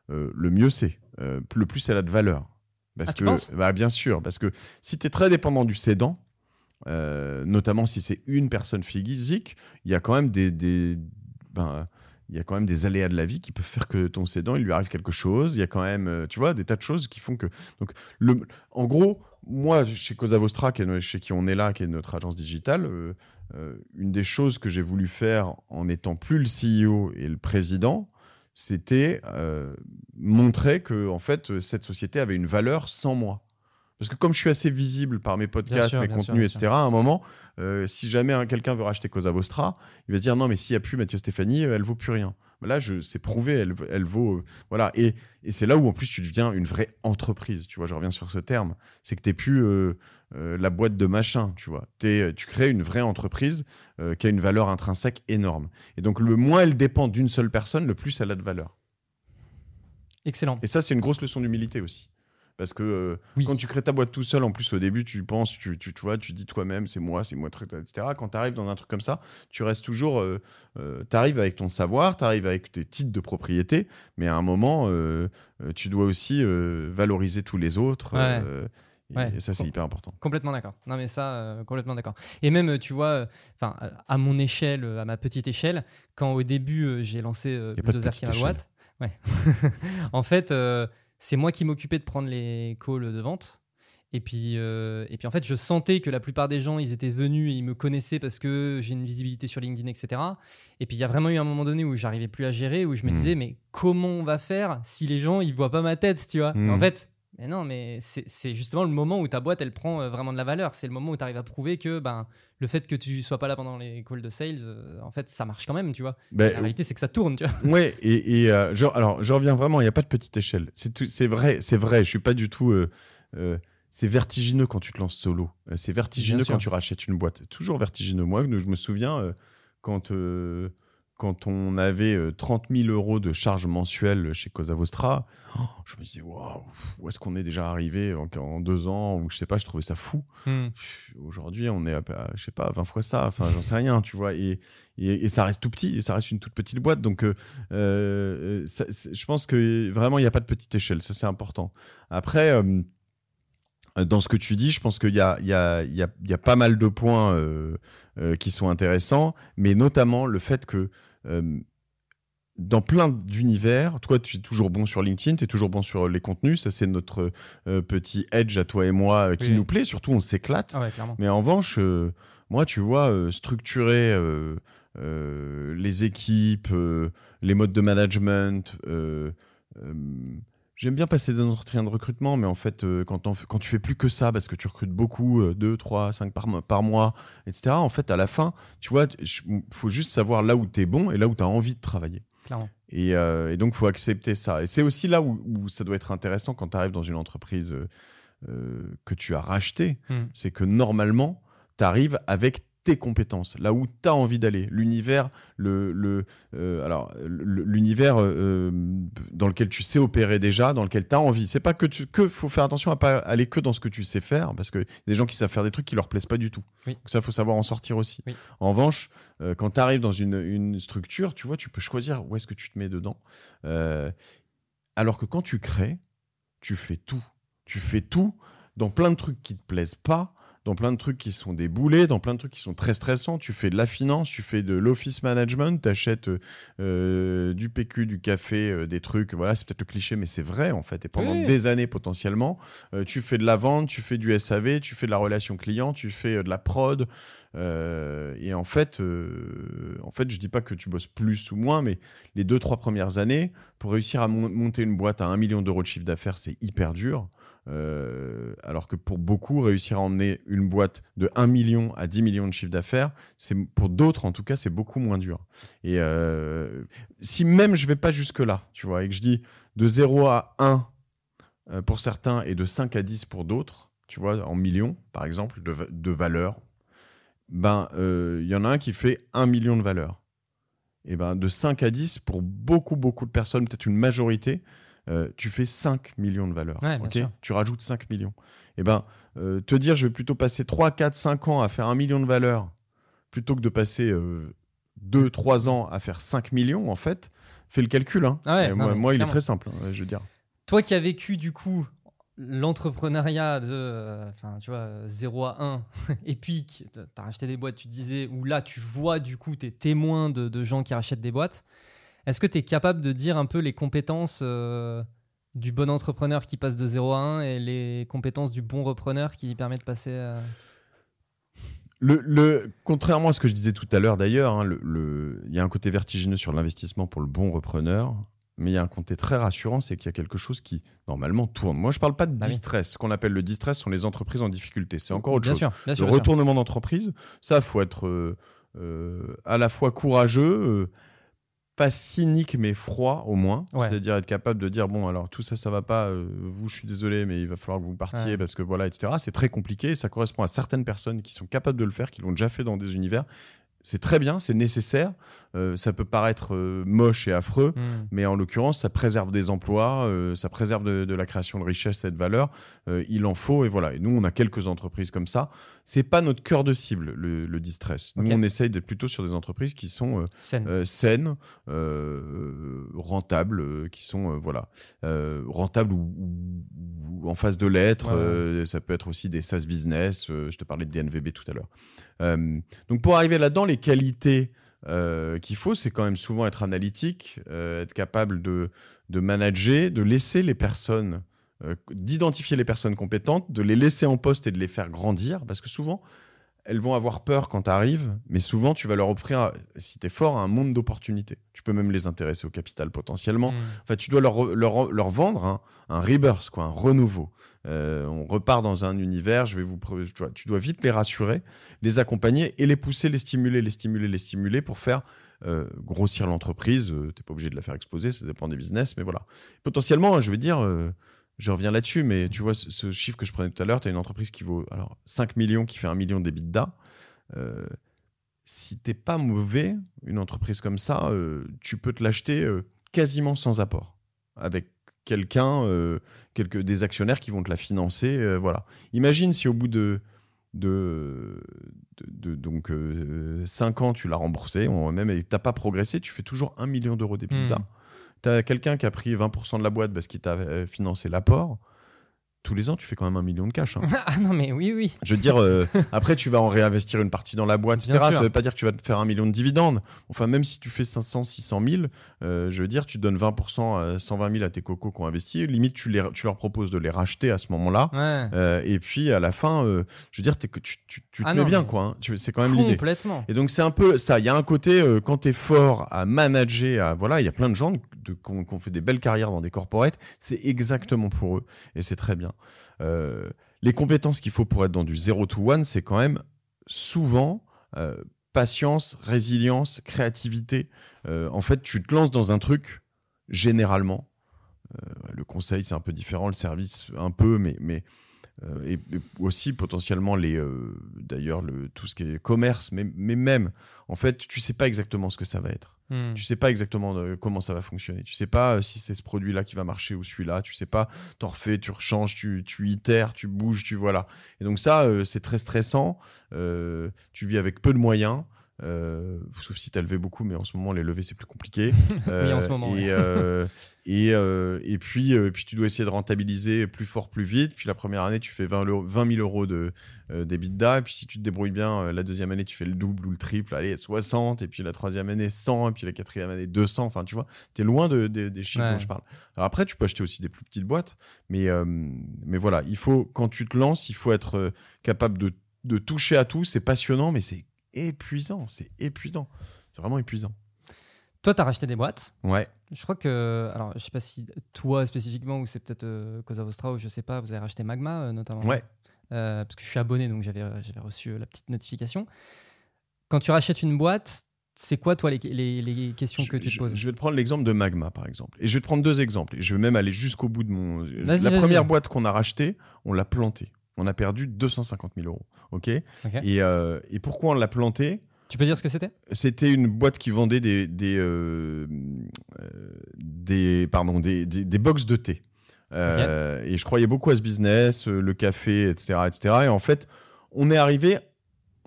le mieux c'est. Le plus elle a de valeur. Parce Ah, tu que, bah, bien sûr, parce que si tu es très dépendant du cédant, euh, notamment si c'est une personne physique, il y a quand même des, des- ben, il y a quand même des aléas de la vie qui peuvent faire que ton cédant, il lui arrive quelque chose. Il y a quand même, euh, tu vois, des tas de choses qui font que. Donc, le, en gros, moi, chez Cosa Vostra, qui est no- chez qui on est là, qui est notre agence digitale, euh, euh, une des choses que j'ai voulu faire en n'étant plus le CEO et le président, c'était euh, montrer que en fait cette société avait une valeur sans moi. Parce que comme je suis assez visible par mes podcasts, sûr, mes sûr, contenus, etc., à un moment, euh, si jamais hein, quelqu'un veut racheter Cosa Vostra, il va dire non, mais s'il n'y a plus Mathieu Stéphanie, euh, elle vaut plus rien. Mais Là, c'est prouvé, elle, elle vaut. euh, voilà. Et, et c'est là où en plus tu deviens une vraie entreprise. Tu vois, je reviens sur ce terme. C'est que tu n'es plus euh, la boîte de machin, tu vois. Euh, tu crées une vraie entreprise qui a une valeur intrinsèque énorme. Et donc, le moins elle dépend d'une seule personne, le plus elle a de valeur. Excellent. Et ça, c'est une grosse leçon d'humilité aussi. Parce que euh, Oui. quand tu crées ta boîte tout seul, en plus au début, tu penses, tu, tu, tu vois, tu dis toi-même, c'est moi, c'est moi, truc, etc. Quand tu arrives dans un truc comme ça, tu restes toujours, euh, tu arrives avec ton savoir, tu arrives avec tes titres de propriété, mais à un moment, euh, euh, tu dois aussi euh, valoriser tous les autres. Ouais. euh, et, Ouais. et ça, c'est hyper important. Complètement d'accord. Non mais ça, euh, complètement d'accord. Et même, euh, tu vois, euh, enfin, euh, à mon échelle, euh, à ma petite échelle, quand au début euh, j'ai lancé euh, Bulldozer boîte, ouais. *laughs* en fait, euh, c'est moi qui m'occupais de prendre les calls de vente. Et puis, euh, et puis en fait, je sentais que la plupart des gens, ils étaient venus et ils me connaissaient parce que j'ai une visibilité sur LinkedIn, etc. Et puis il y a vraiment eu un moment donné où j'arrivais plus à gérer, où je me Hmm. disais, mais comment on va faire si les gens, ils voient pas ma tête, tu vois? Hmm. En fait, mais non, mais c'est justement le moment où ta boîte, elle prend euh, vraiment de la valeur. C'est le moment où tu arrives à prouver que ben, le fait que tu sois pas là pendant les calls de sales, euh, en fait, ça marche quand même, tu vois. Ben, La réalité, c'est que ça tourne, tu vois. Ouais, et, et euh, genre, alors, je reviens vraiment, il n'y a pas de petite échelle. C'est vrai, c'est vrai, je suis pas du tout. euh, c'est vertigineux quand tu te lances solo. C'est vertigineux quand tu rachètes une boîte. Toujours vertigineux. Moi, je me souviens quand, quand on avait euh, 30 000 euros de charges mensuelles chez Cosa Vostra, je me disais, waouh, où est-ce qu'on est déjà arrivé en, deux ans Ou je sais pas, je trouvais ça fou. Pff, Aujourd'hui, on est à, je sais pas, 20 fois ça. Enfin, j'en sais rien, tu vois. Et, et, et ça reste tout petit, et ça reste une toute petite boîte. Donc, euh, euh, ça- je pense que vraiment, il n'y a pas de petite échelle. Ça, c'est important. Après, euh, dans ce que tu dis, je pense qu'il y a, y, y, y pas mal de points euh, euh, qui sont intéressants, mais notamment le fait que euh, dans plein d'univers, toi, tu es toujours bon sur LinkedIn, tu es toujours bon sur les contenus. Ça, c'est notre euh, petit edge à toi et moi euh, qui Oui. nous plaît. Surtout, on s'éclate. Ah ouais. Mais en revanche, euh, moi, tu vois, euh, structurer euh, euh, les équipes, euh, les modes de management. J'aime bien passer des entretiens de recrutement, mais en fait, euh, quand, quand tu fais plus que ça, parce que tu recrutes beaucoup, 2, 3, 5 par, mo- par mois, etc., en fait, à la fin, tu vois, il faut juste savoir là où tu es bon et là où tu as envie de travailler. Clairement. Et, euh, et donc, il faut accepter ça. Et c'est aussi là où, où ça doit être intéressant quand tu arrives dans une entreprise euh, que tu as rachetée. Hmm. C'est que normalement, tu arrives avec tes compétences, là où tu as envie d'aller. L'univers, le, le, euh, alors, l'univers euh, dans lequel tu sais opérer déjà, dans lequel tu as envie. C'est pas que tu que faut faire attention à pas aller que dans ce que tu sais faire, parce que y a des gens qui savent faire des trucs qui leur plaisent pas du tout. Oui. Donc ça, faut savoir en sortir aussi. Oui. En revanche, euh, quand tu arrives dans une, une structure, tu vois, tu peux choisir où est-ce que tu te mets dedans. Euh, alors que quand tu crées, tu fais tout. Tu fais tout dans plein de trucs qui te plaisent pas, dans plein de trucs qui sont des boulets, dans plein de trucs qui sont très stressants. Tu fais de la finance, tu fais de l'office management, tu achètes du PQ, du café, euh, des trucs. Voilà, c'est peut-être le cliché, mais c'est vrai en fait. Et pendant Oui. des années potentiellement, euh, tu fais de la vente, tu fais du SAV, tu fais de la relation client, tu fais euh, de la prod. euh, et en fait, euh, en fait, je dis pas que tu bosses plus ou moins, mais les deux trois premières années, pour réussir à mon- monter une boîte à 1 million d'euros de chiffre d'affaires, c'est hyper dur. Euh, alors que pour beaucoup, réussir à emmener une boîte de 1 million à 10 millions de chiffre d'affaires, c'est pour d'autres en tout cas, c'est beaucoup moins dur. Et euh, si même je vais pas jusque là, tu vois, et que je dis de 0 à 1 euh, pour certains et de 5 à 10 pour d'autres, tu vois, en millions par exemple de, de valeur, ben euh, il y en a un qui fait 1 million de valeur. Et ben de 5 à 10 pour beaucoup beaucoup de personnes, peut-être une majorité, euh, tu fais 5 millions de valeur. Ouais, ok tu rajoutes 5 millions. Et ben, euh, te dire, je vais plutôt passer 3, 4, 5 ans à faire 1 million de valeur plutôt que de passer euh, 2-3 ans à faire 5 millions, en fait, fais le calcul. Hein. Ah ouais, non, moi, moi, il est très simple, hein, je veux dire. Toi qui as vécu du coup l'entrepreneuriat de euh, tu vois 0 à 1 et puis qui- t'as t'as racheté des boîtes tu disais où là tu vois du coup t'es témoin de, de gens qui rachètent des boîtes est-ce que tu es capable de dire un peu les compétences euh, du bon entrepreneur qui passe de 0 à 1 et les compétences du bon repreneur qui permet de passer à... *laughs* Le, le- contrairement à ce que je disais tout à l'heure d'ailleurs, hein, le- le- il y a un côté vertigineux sur l'investissement pour le bon repreneur, mais il y a un côté très rassurant, c'est qu'il y a quelque chose qui normalement tourne. Moi, je parle pas de Bah distress. Ce qu'on appelle le distress sont les entreprises en difficulté. C'est encore autre bien chose. sûr bien sûr, le bien retournement d'entreprise, ça, faut être euh, euh, à la fois courageux, euh, pas cynique mais froid au moins. Ouais. C'est-à-dire être capable de dire bon alors tout ça ça va pas, euh, vous je suis désolé mais il va falloir que vous partiez Ouais. parce que voilà etc. C'est très compliqué. Ça correspond à certaines personnes qui sont capables de le faire, qui l'ont déjà fait dans des univers. C'est très bien, c'est nécessaire. Euh, ça peut paraître euh, moche et affreux, Hmm. mais en l'occurrence, ça préserve des emplois, euh, ça préserve de, de la création de richesse et de valeur. Il en faut, et voilà. Et nous, on a quelques entreprises comme ça. C'est pas notre cœur de cible, le, le distress. Nous, on essaye d'être plutôt sur des entreprises qui sont saines, rentables, qui sont voilà rentables ou, ou- ou en phase de l'être. Ouais, ouais. ça peut être aussi des SaaS business. je te parlais de DNVB tout à l'heure. Donc pour arriver là-dedans, les qualités euh, qu'il faut, c'est quand même souvent être analytique, euh, être capable de, de manager, de laisser les personnes, euh, d'identifier les personnes compétentes, de les laisser en poste et de les faire grandir, parce que souvent, elles vont avoir peur quand tu arrives, mais souvent, tu vas leur offrir, si tu es fort, un monde d'opportunités. Tu peux même les intéresser au capital potentiellement. Hmm. Enfin, tu dois leur, leur, leur vendre un, un rebirth, quoi, un renouveau. Euh, on repart dans un univers, je vais vous, tu, vois, tu dois vite les rassurer, les accompagner et les pousser, les stimuler, les stimuler, les stimuler pour faire euh, grossir l'entreprise. Euh, T'es pas obligé de la faire exploser, ça dépend des business, mais voilà. Potentiellement, je veux dire, euh, je reviens là-dessus, mais tu vois, ce, chiffre que je prenais tout à l'heure, tu as une entreprise qui vaut alors 5 millions, qui fait un million d'EBITDA. Euh, si t'es pas mauvais, une entreprise comme ça, euh, tu peux te l'acheter euh, quasiment sans apport, avec quelqu'un, euh, quelques des actionnaires qui vont te la financer, voilà. Imagine si au bout de donc 5 ans tu l'as remboursé, on, même et t'as pas progressé, tu fais toujours 1 million d'euros d'EBITDA. T'as quelqu'un qui a pris 20% de la boîte parce qu'il t'a euh, financé l'apport. Tous les ans, tu fais quand même un million de cash. hein. *laughs* ah non mais oui oui Je veux dire, euh, après, tu vas en réinvestir une partie dans la boîte, Bien etc. sûr. Ça veut pas dire que tu vas te faire un million de dividendes. Enfin, même si tu fais 500, 600 000, euh, je veux dire, tu donnes 20%, euh, 120 000 à tes cocos qui ont investi. Limite, tu, les, tu leur proposes de les racheter à ce moment-là. ouais. Euh, et puis, à la fin, euh, je veux dire, tu, tu, tu te Ah mets non, bien, quoi. hein. Tu- C'est quand même l'idée. complètement Et donc c'est un peu ça. Il y a un côté quand t'es fort à manager, à voilà, il y a plein de gens ont qui ont fait des belles carrières dans des corporates. C'est exactement pour eux et c'est très bien. Euh, les compétences qu'il faut pour être dans du 0 to 1, c'est quand même souvent euh, patience, résilience, créativité. Euh, en fait, tu te lances dans un truc généralement. Le conseil c'est un peu différent, le service un peu, mais mais et, et aussi potentiellement les euh, d'ailleurs le tout ce qui est commerce mais mais même en fait tu sais pas exactement ce que ça va être. Hmm. tu sais pas exactement euh, comment ça va fonctionner. Tu sais pas euh, si c'est ce produit là qui va marcher ou celui-là. Tu sais pas t'en refais tu rechanges tu tu itères tu bouges tu voilà et donc ça euh, c'est très stressant. Euh, tu vis avec peu de moyens euh, sauf si t'as levé beaucoup mais en ce moment les levées c'est plus compliqué *laughs* Oui, en ce moment, et euh, et, euh, et puis, puis tu dois essayer de rentabiliser plus fort, plus vite. Puis la première année, tu fais 20, euros- 20 000 euros de d'EBITDA. Et puis si tu te débrouilles bien, la deuxième année, tu fais le double ou le triple. Allez, 60. Et puis la troisième année, 100. Et puis la quatrième année, 200. Enfin, tu vois, t'es loin de, de- des chiffres Ouais. dont je parle. Alors après, tu peux acheter aussi des plus petites boîtes. Mais, mais voilà, il faut, quand tu te lances, il faut être capable de, de toucher à tout. C'est passionnant, mais c'est épuisant. C'est épuisant. C'est vraiment épuisant. toi t'as racheté des boîtes Ouais. Je crois que, alors je sais pas si toi spécifiquement ou c'est peut-être euh, Cosa Vostra ou je sais pas, vous avez racheté Magma euh, notamment. Ouais. Euh, parce que je suis abonné donc j'avais j'avais reçu euh, la petite notification. Quand tu rachètes une boîte, c'est quoi toi les, les, les questions que Je- tu te poses? je vais te prendre l'exemple de Magma, par exemple. Et je vais te prendre deux exemples. Et je vais même aller jusqu'au bout de mon. La première boîte qu'on a rachetée, on l'a plantée. On a perdu 250 000 euros. OK, et, euh, et pourquoi on l'a plantée Tu peux dire ce que c'était? C'était une boîte qui vendait des. des, euh, euh, des pardon, des, des, des box de thé. Euh, Et je croyais beaucoup à ce business, le café, etc., etc. Et en fait, on est arrivé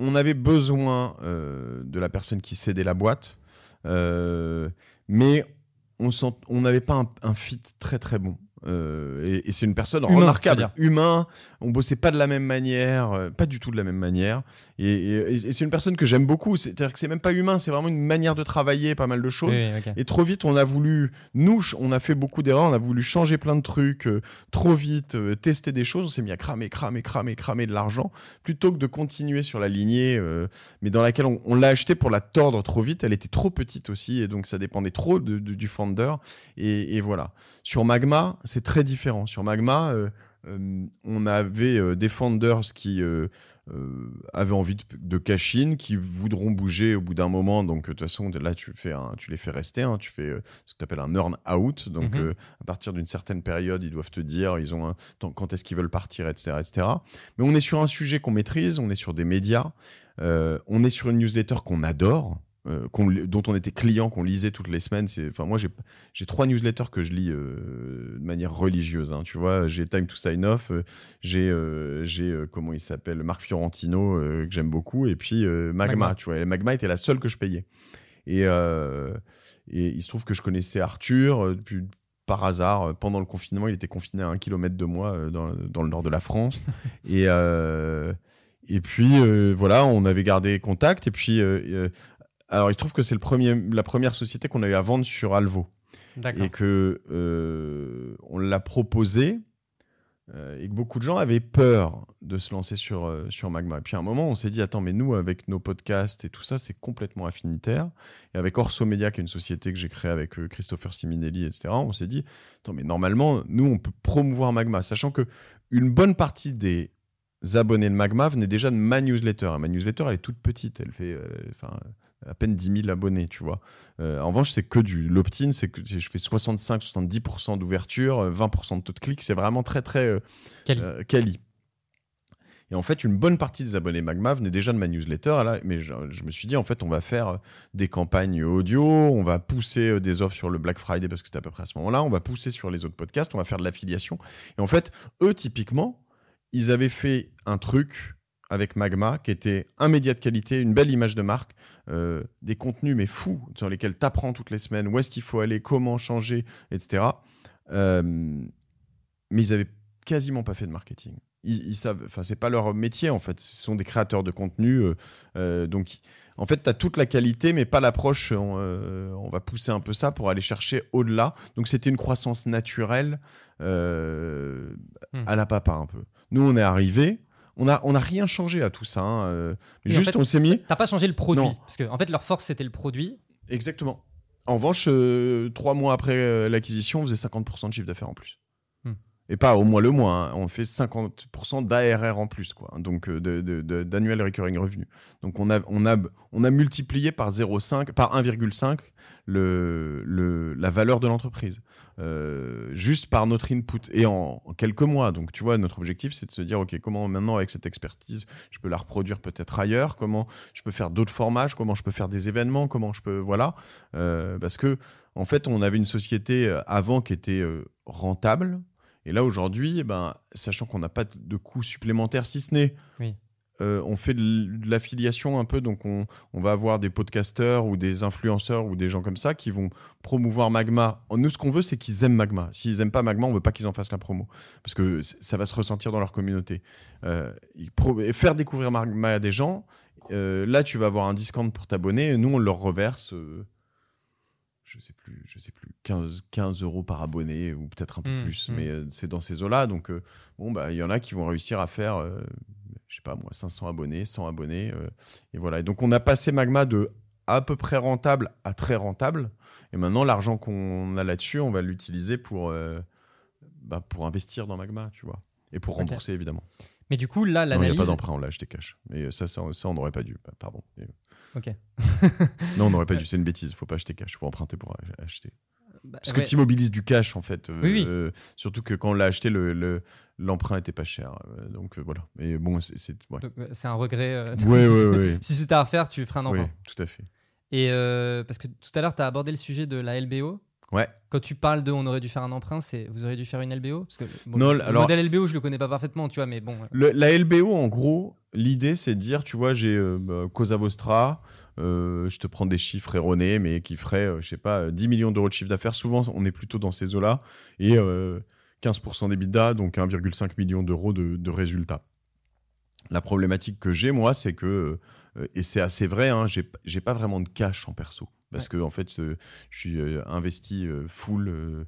on avait besoin de la personne qui cédait la boîte, mais on sent- on n'avait pas un, un fit très très bon. Euh, et et c'est une personne Humain, remarquable, humain. On bossait pas de la même manière, euh, pas du tout de la même manière. Et, et- et c'est une personne que j'aime beaucoup. C'est-à-dire que c'est même pas humain, c'est vraiment une manière de travailler, pas mal de choses. Oui, oui, ok. Et trop vite, on a voulu, nous, on a fait beaucoup d'erreurs, on a voulu changer plein de trucs, euh, trop vite, tester des choses, on s'est mis à cramer, cramer, cramer, cramer de l'argent, plutôt que de continuer sur la lignée, mais dans laquelle on, on l'a acheté pour la tordre trop vite, elle était trop petite aussi, et donc ça dépendait trop de- de- du founder, et, et voilà. Sur Magma, c'est très différent. Sur Magma, euh, euh, on avait euh, des founders qui avaient envie de, de cash-in, qui voudront bouger au bout d'un moment. Donc, de toute façon, là, tu, fais un- tu les fais rester. hein. tu fais ce que tu appelles un earn-out. Donc, Mhm. à partir d'une certaine période, ils doivent te dire ils ont un, quand est-ce qu'ils veulent partir, etc., etc. Mais on est sur un sujet qu'on maîtrise, on est sur des médias, on est sur une newsletter qu'on adore. Euh, dont on était client, qu'on lisait toutes les semaines. Enfin, moi, j'ai, trois newsletters que je lis euh, de manière religieuse. hein, tu vois, j'ai Time to Sign Off, euh, j'ai, j'ai comment il s'appelle, Marc Fiorentino que j'aime beaucoup, et puis Magma, Magma. Tu vois, et Magma était la seule que je payais. Et, et il se trouve que je connaissais Arthur depuis par hasard, pendant le confinement, il était confiné à un kilomètre de moi dans, dans le nord de la France. *laughs* et, et puis, euh, voilà, on avait gardé contact. Et puis, euh, alors, il se trouve que c'est le premier, la première société qu'on a eu à vendre sur Alvo D'accord. et que euh, on l'a proposé euh, et que beaucoup de gens avaient peur de se lancer sur, euh, sur Magma. Et puis à un moment, on s'est dit, attends, mais nous, avec nos podcasts et tout ça, c'est complètement affinitaire. Et avec Orso Media, qui est une société que j'ai créée avec euh, Christopher Siminelli, etc., on s'est dit, attends, mais normalement, nous, on peut promouvoir Magma, sachant que une bonne partie des abonnés de Magma venaient déjà de ma newsletter. Et ma newsletter, elle est toute petite, elle fait... euh, à peine 10 000 abonnés, tu vois. Euh, en revanche, c'est que du l'opt-in, c'est que je fais 65-70% d'ouverture, euh, 20% de taux de clic, c'est vraiment très très euh, Quali. euh, quali. Et en fait, une bonne partie des abonnés Magma venaient déjà de ma newsletter, là, mais je, je me suis dit, en fait, on va faire euh, des campagnes audio, on va pousser euh, des offres sur le Black Friday, parce que c'était à peu près à ce moment-là, on va pousser sur les autres podcasts, on va faire de l'affiliation. Et en fait, eux, typiquement, ils avaient fait un truc avec Magma qui était un média de qualité, une belle image de marque, euh, des contenus mais fous sur lesquels tu apprends toutes les semaines où est-ce qu'il faut aller, comment changer, etc. Euh, mais ils avaient quasiment pas fait de marketing. Ils, ils savent, enfin c'est pas leur métier en fait. Ce sont des créateurs de contenu, euh, donc en fait tu as toute la qualité mais pas l'approche. On, euh, on va pousser un peu ça pour aller chercher au-delà. Donc c'était une croissance naturelle euh, Hmm. à la papa un peu. Nous on est arrivé. On a, on a rien changé à tout ça. hein, euh, en juste, fait, on s'est mis. T'as pas changé le produit Non. Parce que, en fait, leur force, c'était le produit. Exactement. En revanche, euh, trois mois après euh, l'acquisition, on faisait 50% de chiffre d'affaires en plus. Et pas au mois le mois, hein, on fait 50% d'ARR en plus, quoi. Donc euh, d'annual recurring revenue. Donc on a, on a, on a multiplié par 0,5, par 1,5 le, le, la valeur de l'entreprise. Euh, juste par notre input et en, quelques mois. Donc tu vois, notre objectif, c'est de se dire, ok, comment maintenant avec cette expertise, je peux la reproduire peut-être ailleurs, comment je peux faire d'autres formats, comment je peux faire des événements, comment je peux, voilà. Euh, parce que en fait, on avait une société avant qui était rentable. Et là, aujourd'hui, eh ben, sachant qu'on n'a pas de coûts supplémentaires, si ce n'est, Oui. euh, on fait de l'affiliation un peu, donc on, on va avoir des podcasteurs ou des influenceurs ou des gens comme ça qui vont promouvoir Magma. Nous, ce qu'on veut, c'est qu'ils aiment Magma. S'ils aiment pas Magma, on veut pas qu'ils en fassent la promo, parce que ça va se ressentir dans leur communauté. Euh, faire découvrir Magma à des gens, euh, là, tu vas avoir un discount pour t'abonner. Nous, on leur reverse. Je sais plus, je sais plus, 15, 15 euros par abonné ou peut-être un peu Mm, plus, mm. mais euh, c'est dans ces eaux-là. Donc, euh, bon, bah, il y en a qui vont réussir à faire, euh, je sais pas moi, 500 abonnés, 100 abonnés. euh, et voilà. Et donc, on a passé Magma de à peu près rentable à très rentable. Et maintenant, l'argent qu'on a là-dessus, on va l'utiliser pour, bah, pour investir dans Magma, tu vois. Et pour rembourser, évidemment. Mais du coup, là, Non, il n'y a l'analyse. pas d'emprunt, on l'a acheté cash. Mais ça, ça, ça, on n'aurait pas dû. Bah, Pardon. Ok. *laughs* Non, on n'aurait pas dû. C'est une bêtise. faut pas acheter cash. faut emprunter pour ach- acheter. Bah, Parce ouais. que tu immobilises du cash, en fait. euh, Oui, oui. surtout que quand on l'a acheté, le, le- l'emprunt était pas cher. euh, donc euh, voilà. Mais bon, c'est. c'est- Ouais, Donc, c'est un regret. euh, ouais, ouais. *laughs* si c'était à refaire, tu ferais un Oui, emprunt. tout à fait. Et euh, parce que tout à l'heure, tu as abordé le sujet de la LBO. Ouais. Quand tu parles de on aurait dû faire un emprunt, c'est vous auriez dû faire une LBO Parce que bon, Non, le, alors- modèle LBO, je le connais pas parfaitement, tu vois, mais bon. Le- la LBO, en gros, l'idée, c'est de dire, tu vois, j'ai euh, bah, Cosa Vostra, euh, je te prends des chiffres erronés, mais qui feraient, euh, je sais pas, euh, 10 millions d'euros de chiffre d'affaires. Souvent, on est plutôt dans ces eaux-là. Et euh, 15% d'EBITDA, donc 1,5 million d'euros de, de résultats. La problématique que j'ai, moi, c'est que, euh, et c'est assez vrai, hein, j'ai pas vraiment de cash en perso. Parce que en fait, euh, je suis euh, investi euh, full,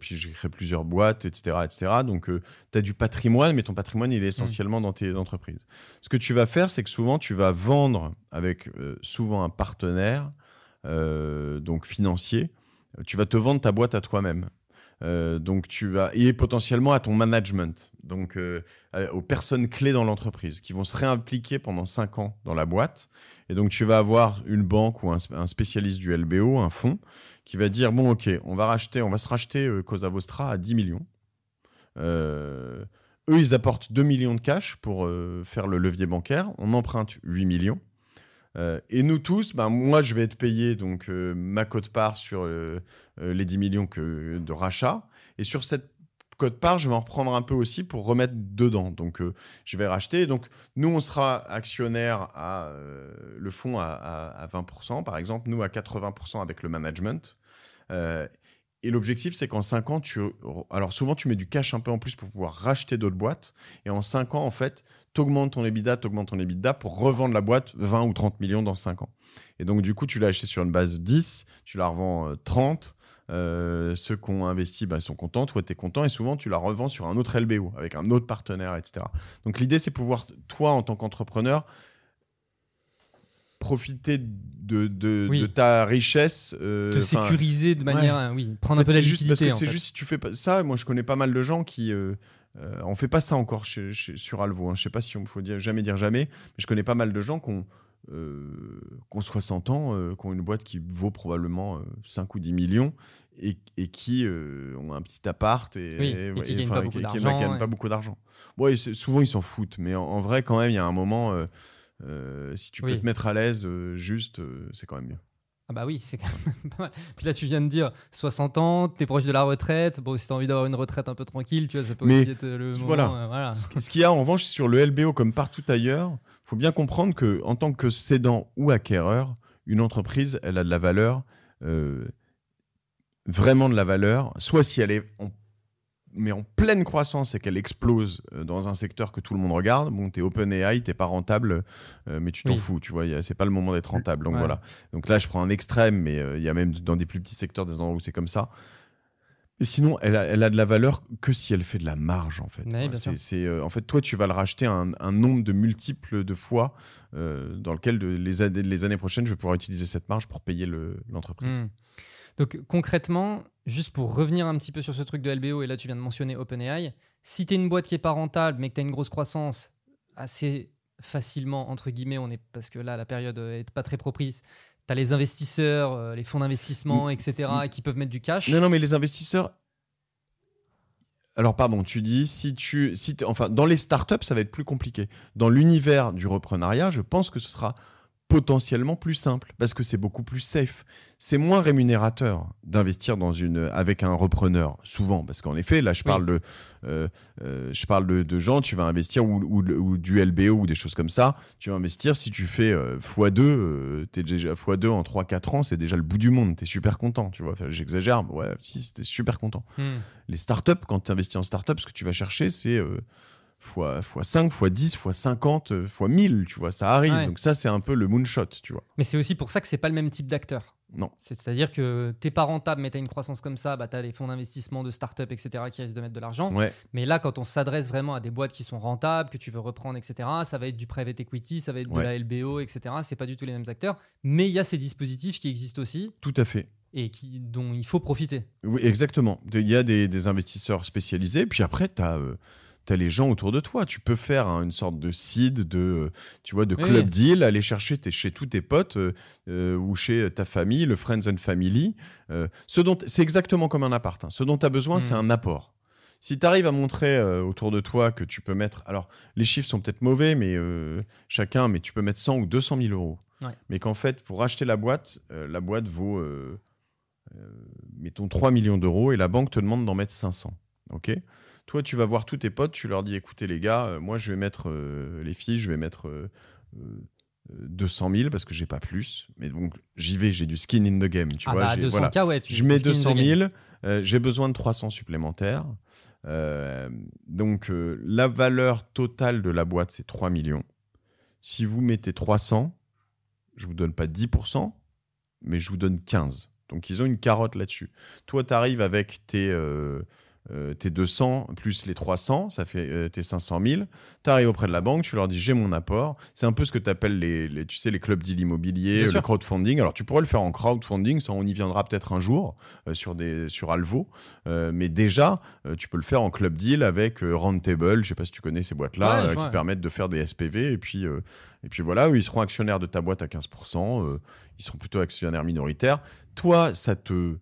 puis j'ai créé plusieurs boîtes, etc., etc. Donc, tu as du patrimoine, mais ton patrimoine, il est essentiellement dans tes entreprises. Ce que tu vas faire, c'est que souvent, tu vas vendre avec souvent un partenaire, donc financier. Tu vas te vendre ta boîte à toi-même. Donc tu vas et potentiellement à ton management, donc euh, à- aux personnes clés dans l'entreprise qui vont se réimpliquer pendant 5 ans dans la boîte. Et donc tu vas avoir une banque ou un, spécialiste du LBO, un fonds, qui va dire bon ok, on va racheter, on va se racheter euh, Cosa Vostra à 10 millions. Euh, eux, ils apportent 2 millions de cash pour euh, faire le levier bancaire. On emprunte 8 millions. Euh, et nous tous, ben, moi, je vais être payé donc euh, ma cote-part sur euh, euh, les 10 millions que, de rachat. Et sur cette cote-part, je vais en reprendre un peu aussi pour remettre dedans. Donc, euh, je vais racheter. Donc, nous, on sera actionnaire à euh, le fonds à, à, à 20%, par exemple. Nous, à 80% avec le management. Euh, et l'objectif, c'est qu'en 5 ans, tu. Alors, souvent, tu mets du cash un peu en plus pour pouvoir racheter d'autres boîtes. Et en 5 ans, en fait, t'augmentes ton EBITDA, t'augmentes ton EBITDA pour revendre la boîte 20 ou 30 millions dans 5 ans. Et donc, du coup, tu l'as acheté sur une base 10, tu la revends euh, 30. Euh, ceux qui ont investi bah, sont contents, toi, tu es content. Et souvent, tu la revends sur un autre LBO avec un autre partenaire, etc. Donc, l'idée, c'est pouvoir, toi, en tant qu'entrepreneur, profiter de, de, Oui. de ta richesse. euh, te sécuriser de manière, euh, oui, prendre en un peu la c'est juste parce que c'est juste si tu fais pas ça. Moi, je connais pas mal de gens qui. Euh, euh, on fait pas ça encore chez, chez- sur Alvo. Hein. Je sais pas si on faut dire, jamais dire jamais, mais je connais pas mal de gens qui ont, euh, qui ont 60 ans, euh, qui ont une boîte qui vaut probablement euh, 5 ou 10 millions et, et qui euh, ont un petit appart et, Oui, et- et qui et- gagnent pas pas beaucoup d'argent. C'est- souvent ils s'en foutent, mais en, en vrai, quand même, il y a un moment. euh, euh, si tu peux Oui. te mettre à l'aise, juste, c'est quand même mieux. Ah bah oui, c'est quand même *laughs* pas mal. Puis là, tu viens de dire 60 ans, t'es proche de la retraite. Bon, si t'as envie d'avoir une retraite un peu tranquille, tu vois, ça peut Mais aussi être le moment. voilà. euh, voilà. Ce qu'il y a en revanche sur le LBO comme partout ailleurs, faut bien comprendre que en tant que cédant ou acquéreur, une entreprise, elle a de la valeur, euh, vraiment de la valeur, soit si elle est en, mais en pleine croissance et qu'elle explose euh, dans un secteur que tout le monde regarde, bon, t'es OpenAI, t'es pas rentable, euh, mais tu t'en Oui. fous, tu vois, c'est pas le moment d'être rentable. Donc Ouais. voilà. Donc là, je prends un extrême, mais euh, il y a même dans des plus petits secteurs des endroits où c'est comme ça. Et sinon, elle a, elle a de la valeur que si elle fait de la marge, en fait. C'est, euh, en fait, toi, tu vas le racheter un, un nombre de multiples de fois dans lequel de- les, années, les années prochaines, je vais pouvoir utiliser cette marge pour payer le, l'entreprise. Hmm. Donc concrètement, juste pour revenir un petit peu sur ce truc de LBO, et là tu viens de mentionner OpenAI, si tu es une boîte qui est pas rentable mais que tu as une grosse croissance assez facilement, entre guillemets, on est, parce que là la période est pas très propice, tu as les investisseurs, euh, les fonds d'investissement, etc., qui peuvent mettre du cash. Non, non, mais les investisseurs. Alors, pardon, tu dis, si tu. Si enfin, dans les startups, ça va être plus compliqué. Dans l'univers du reprenariat, je pense que ce sera potentiellement plus simple parce que c'est beaucoup plus safe. C'est moins rémunérateur d'investir dans une avec un repreneur souvent parce qu'en effet là je Oui. parle de euh, euh, je parle de, de gens tu vas investir ou, ou, ou du LBO ou des choses comme ça tu vas investir si tu fais euh, x2 euh, t'es déjà x2 en 3 4 ans c'est déjà le bout du monde t'es super content tu vois Enfin, j'exagère mais ouais si t'es super content Hmm. les startups, quand tu investis en startup, ce que tu vas chercher, c'est fois, fois 5, fois 10, fois 50, euh, fois 1000, tu vois, ça arrive. Ouais. Donc ça, c'est un peu le moonshot, tu vois. Mais c'est aussi pour ça que c'est pas le même type d'acteur. Non. C'est-à-dire que t'es pas rentable, mais t'as une croissance comme ça, bah t'as les fonds d'investissement de start-up, etc., qui risquent de mettre de l'argent. Ouais, Mais là, quand on s'adresse vraiment à des boîtes qui sont rentables, que tu veux reprendre, etc., ça va être du private equity, ça va être de la LBO, etc. C'est pas du tout les mêmes acteurs. Mais il y a ces dispositifs qui existent aussi tout à fait. et qui, dont il faut profiter. Oui, exactement. Il y a des, des investisseurs spécialisés, puis après, tu as, les gens autour de toi. Tu peux faire hein, une sorte de seed, de, euh, tu vois, de Oui. club deal, aller chercher tes, chez tous tes potes euh, euh, ou chez ta famille, le friends and family. Euh, ce dont c'est exactement comme un appart. hein. Ce dont tu as besoin, c'est un apport. Si tu arrives à montrer euh, autour de toi que tu peux mettre, alors les chiffres sont peut-être mauvais, mais chacun, mais tu peux mettre 100 ou 200 000 euros. Ouais. Mais qu'en fait, pour acheter la boîte, la boîte vaut, mettons 3 millions d'euros et la banque te demande d'en mettre 500. Ok? Toi, tu vas voir tous tes potes, tu leur dis écoutez, les gars, moi, je vais mettre les filles, je vais mettre 200 000 parce que j'ai pas plus. Mais donc, j'y vais, j'ai du skin in the game. Tu ah vois, bah, 200 voilà. ouais, je mets 200 000, euh, j'ai besoin de 300 supplémentaires. Euh, donc, euh, la valeur totale de la boîte, c'est 3 millions. Si vous mettez 300, je vous donne pas 10%, mais je vous donne 15. Donc, ils ont une carotte là-dessus. Toi, tu arrives avec tes euh, tes 200 plus les 300, ça fait euh, tes 500 000. Tu arrives auprès de la banque, tu leur dis j'ai mon apport. C'est un peu ce que tu appelles les, tu sais, les clubs deal immobilier, le crowdfunding. Alors tu pourrais le faire en crowdfunding, ça on y viendra peut-être un jour euh, sur, des, sur Alvo. mais déjà, tu peux le faire en club deal avec Roundtable, je sais pas si tu connais ces boîtes-là, qui permettent de faire des SPV. Et puis, et puis voilà, ils seront actionnaires de ta boîte à 15%, ils seront plutôt actionnaires minoritaires. Toi, ça te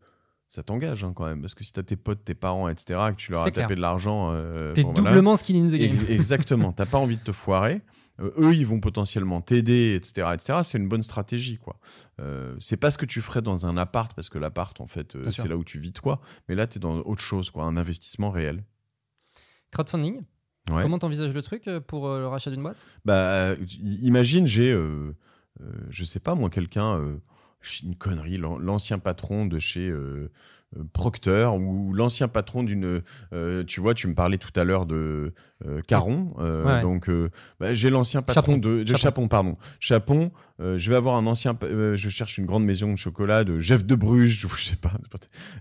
ça t'engage hein, quand même. Parce que si tu as tes potes, tes parents, etc., que tu leur as tapé de l'argent. Euh, T'es doublement skin in the game. Exactement. T'as pas envie de te foirer. Euh, eux, ils vont potentiellement t'aider, etc., etc. C'est une bonne stratégie, quoi. Euh, c'est pas ce que tu ferais dans un appart, parce que l'appart, en fait, euh, c'est là où tu vis toi. Mais là, tu es dans autre chose, quoi, un investissement réel. Crowdfunding. Comment t'envisages le truc pour le rachat d'une boîte? Bah, imagine, j'ai, je sais pas moi, quelqu'un une connerie, l'ancien patron de chez euh, euh, Procter ou l'ancien patron d'une. Euh, tu vois, tu me parlais tout à l'heure de Caron. Donc, bah, j'ai l'ancien patron de, Chapon. pardon. Chapon. je vais avoir un ancien. je cherche une grande maison de chocolat de Jeff de Bruges, *laughs* je sais pas,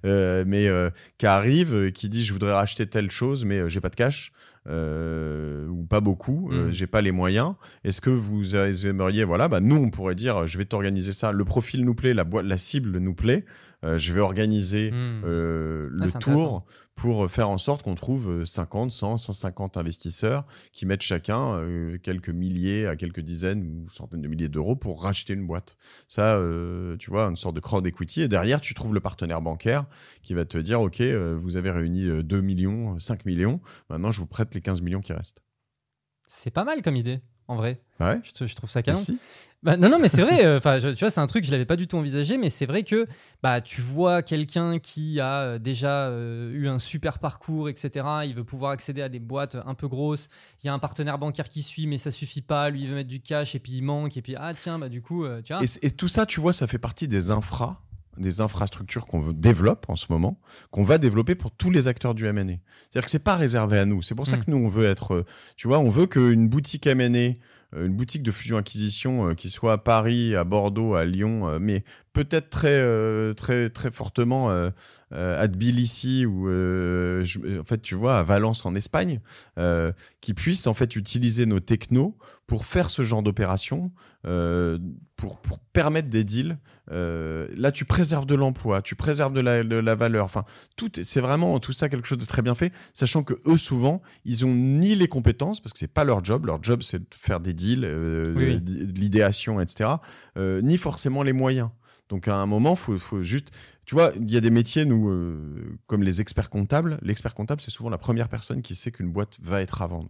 mais qui arrive, qui dit je voudrais racheter telle chose, mais j'ai pas de cash. Euh, ou pas beaucoup, euh, mm. j'ai pas les moyens. Est-ce que vous aimeriez, voilà, bah nous on pourrait dire, je vais t'organiser ça. Le profil nous plaît, la boîte, la cible nous plaît. Euh, je vais organiser hmm. euh, le tour pour faire en sorte qu'on trouve 50, 100, 150 investisseurs qui mettent chacun euh, quelques milliers à quelques dizaines ou centaines de milliers d'euros pour racheter une boîte. Ça, tu vois, une sorte de crowd equity. Et derrière, tu trouves le partenaire bancaire qui va te dire, OK, vous avez réuni 2 millions, 5 millions. Maintenant, je vous prête les 15 millions qui restent. C'est pas mal comme idée, en vrai. Ouais. Je, trouve ça canon. Merci. Bah, non, non, mais c'est vrai. Euh, enfin, tu vois, c'est un truc que je l'avais pas du tout envisagé, mais c'est vrai que bah tu vois quelqu'un qui a euh, déjà euh, eu un super parcours, etc. Il veut pouvoir accéder à des boîtes un peu grosses. Il y a un partenaire bancaire qui suit, mais ça suffit pas. Lui, il veut mettre du cash et puis il manque. Et puis ah tiens, bah du coup, tu vois. Et, tout ça, tu vois, ça fait partie des infras des infrastructures qu'on développe en ce moment, qu'on va développer pour tous les acteurs du M&A. C'est-à-dire que c'est pas réservé à nous. C'est pour ça mm. que nous on veut être, tu vois, on veut qu'une boutique M&A euh, une boutique de fusion-acquisition euh, qui soit à Paris, à Bordeaux, à Lyon, euh, mais peut-être très, très, très fortement à Tbilissi ou en fait tu vois à Valence en Espagne, qui puisse en fait utiliser nos technos pour faire ce genre d'opération, pour, pour permettre des deals. là, tu préserves de l'emploi, tu préserves de la, de la valeur. Enfin, tout, c'est vraiment tout ça quelque chose de très bien fait, sachant que eux souvent, ils ont ni les compétences parce que c'est pas leur job. Leur job, c'est de faire des deals, euh, l'idéation, etc. Euh, ni forcément les moyens. Donc à un moment, faut, faut juste, tu vois, il y a des métiers nous, euh, comme les experts comptables. L'expert comptable, c'est souvent la première personne qui sait qu'une boîte va être à vendre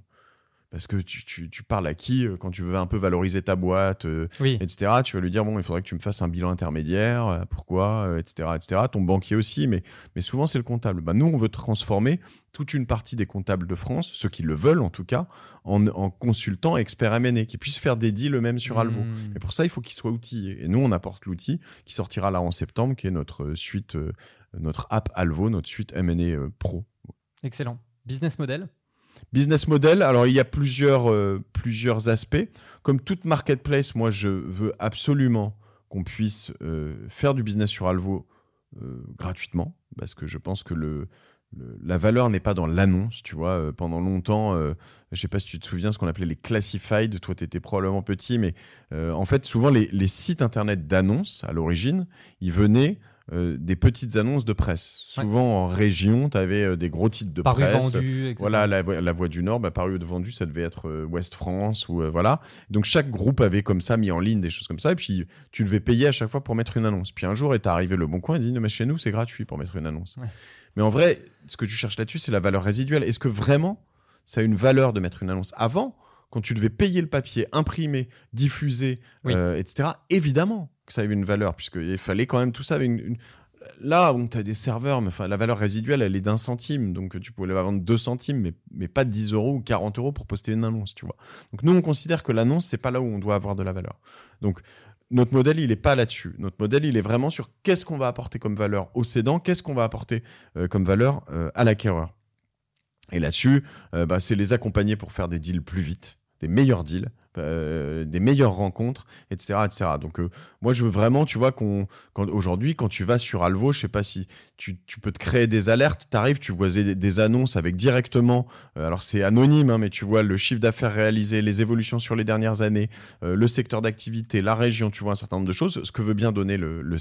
parce que tu, tu, tu, parles à qui euh, quand tu veux un peu valoriser ta boîte, euh, etc. Tu vas lui dire bon, il faudrait que tu me fasses un bilan intermédiaire, euh, pourquoi, etc., etc. Ton banquier aussi, mais, mais souvent c'est le comptable. Bah, nous, on veut transformer toute une partie des comptables de France, ceux qui le veulent en tout cas, en, en consultants experts M&A, qui puissent faire des deals eux-mêmes sur Alvo. Et mmh. pour ça, il faut qu'ils soient outillés. Et nous, on apporte l'outil qui sortira là en septembre, qui est notre suite, notre app Alvo, notre suite M&A Pro. Excellent. Business model Business model, alors il y a plusieurs, euh, plusieurs aspects. Comme toute marketplace, moi je veux absolument qu'on puisse euh, faire du business sur Alvo euh, gratuitement, parce que je pense que le, la valeur n'est pas dans l'annonce, tu vois. pendant longtemps, je ne sais pas si tu te souviens ce qu'on appelait les classified. Toi, tu étais probablement petit, mais en fait, souvent les, les sites internet d'annonces à l'origine, ils venaient euh, des petites annonces de presse. Souvent en région, tu avais euh, des gros titres de presse. voilà, la, la, Voix du Nord, bah, paru de vendu, ça devait être euh, Ouest France ou voilà. Donc chaque groupe avait comme ça mis en ligne des choses comme ça, et puis tu devais payer à chaque fois pour mettre une annonce. Puis un jour est arrivé le Bon Coin et dit, non, mais chez nous c'est gratuit pour mettre une annonce. Mais en vrai, ce que tu cherches là-dessus, c'est la valeur résiduelle. Est-ce que vraiment ça a une valeur de mettre une annonce avant? Quand tu devais payer le papier, imprimer, diffuser, etc., évidemment, que ça avait une valeur, puisqu'il fallait quand même tout ça avec une, là, où tu as des serveurs, mais enfin, la valeur résiduelle, elle est d'un centime. Donc, tu pourrais la vendre 2 centimes, mais, mais pas 10 euros ou 40 euros pour poster une annonce, tu vois. Donc, nous, on considère que l'annonce, c'est pas là où on doit avoir de la valeur. Donc, notre modèle, il est pas là-dessus. Notre modèle, il est vraiment sur qu'est-ce qu'on va apporter comme valeur au cédant, qu'est-ce qu'on va apporter euh, comme valeur euh, à l'acquéreur. Et là-dessus, euh, bah, c'est les accompagner pour faire des deals plus vite, des meilleurs deals, euh, des meilleures rencontres, etc., etc. Donc euh, moi je veux vraiment, tu vois, qu'on quand aujourd'hui quand tu vas sur Alvo, je sais pas si tu, peux te créer des alertes, tu arrives, tu vois des, annonces avec directement, euh, alors c'est anonyme, hein, mais tu vois le chiffre d'affaires réalisé, les évolutions sur les dernières années, le secteur d'activité, la région, tu vois un certain nombre de choses, ce que veut bien donner le, le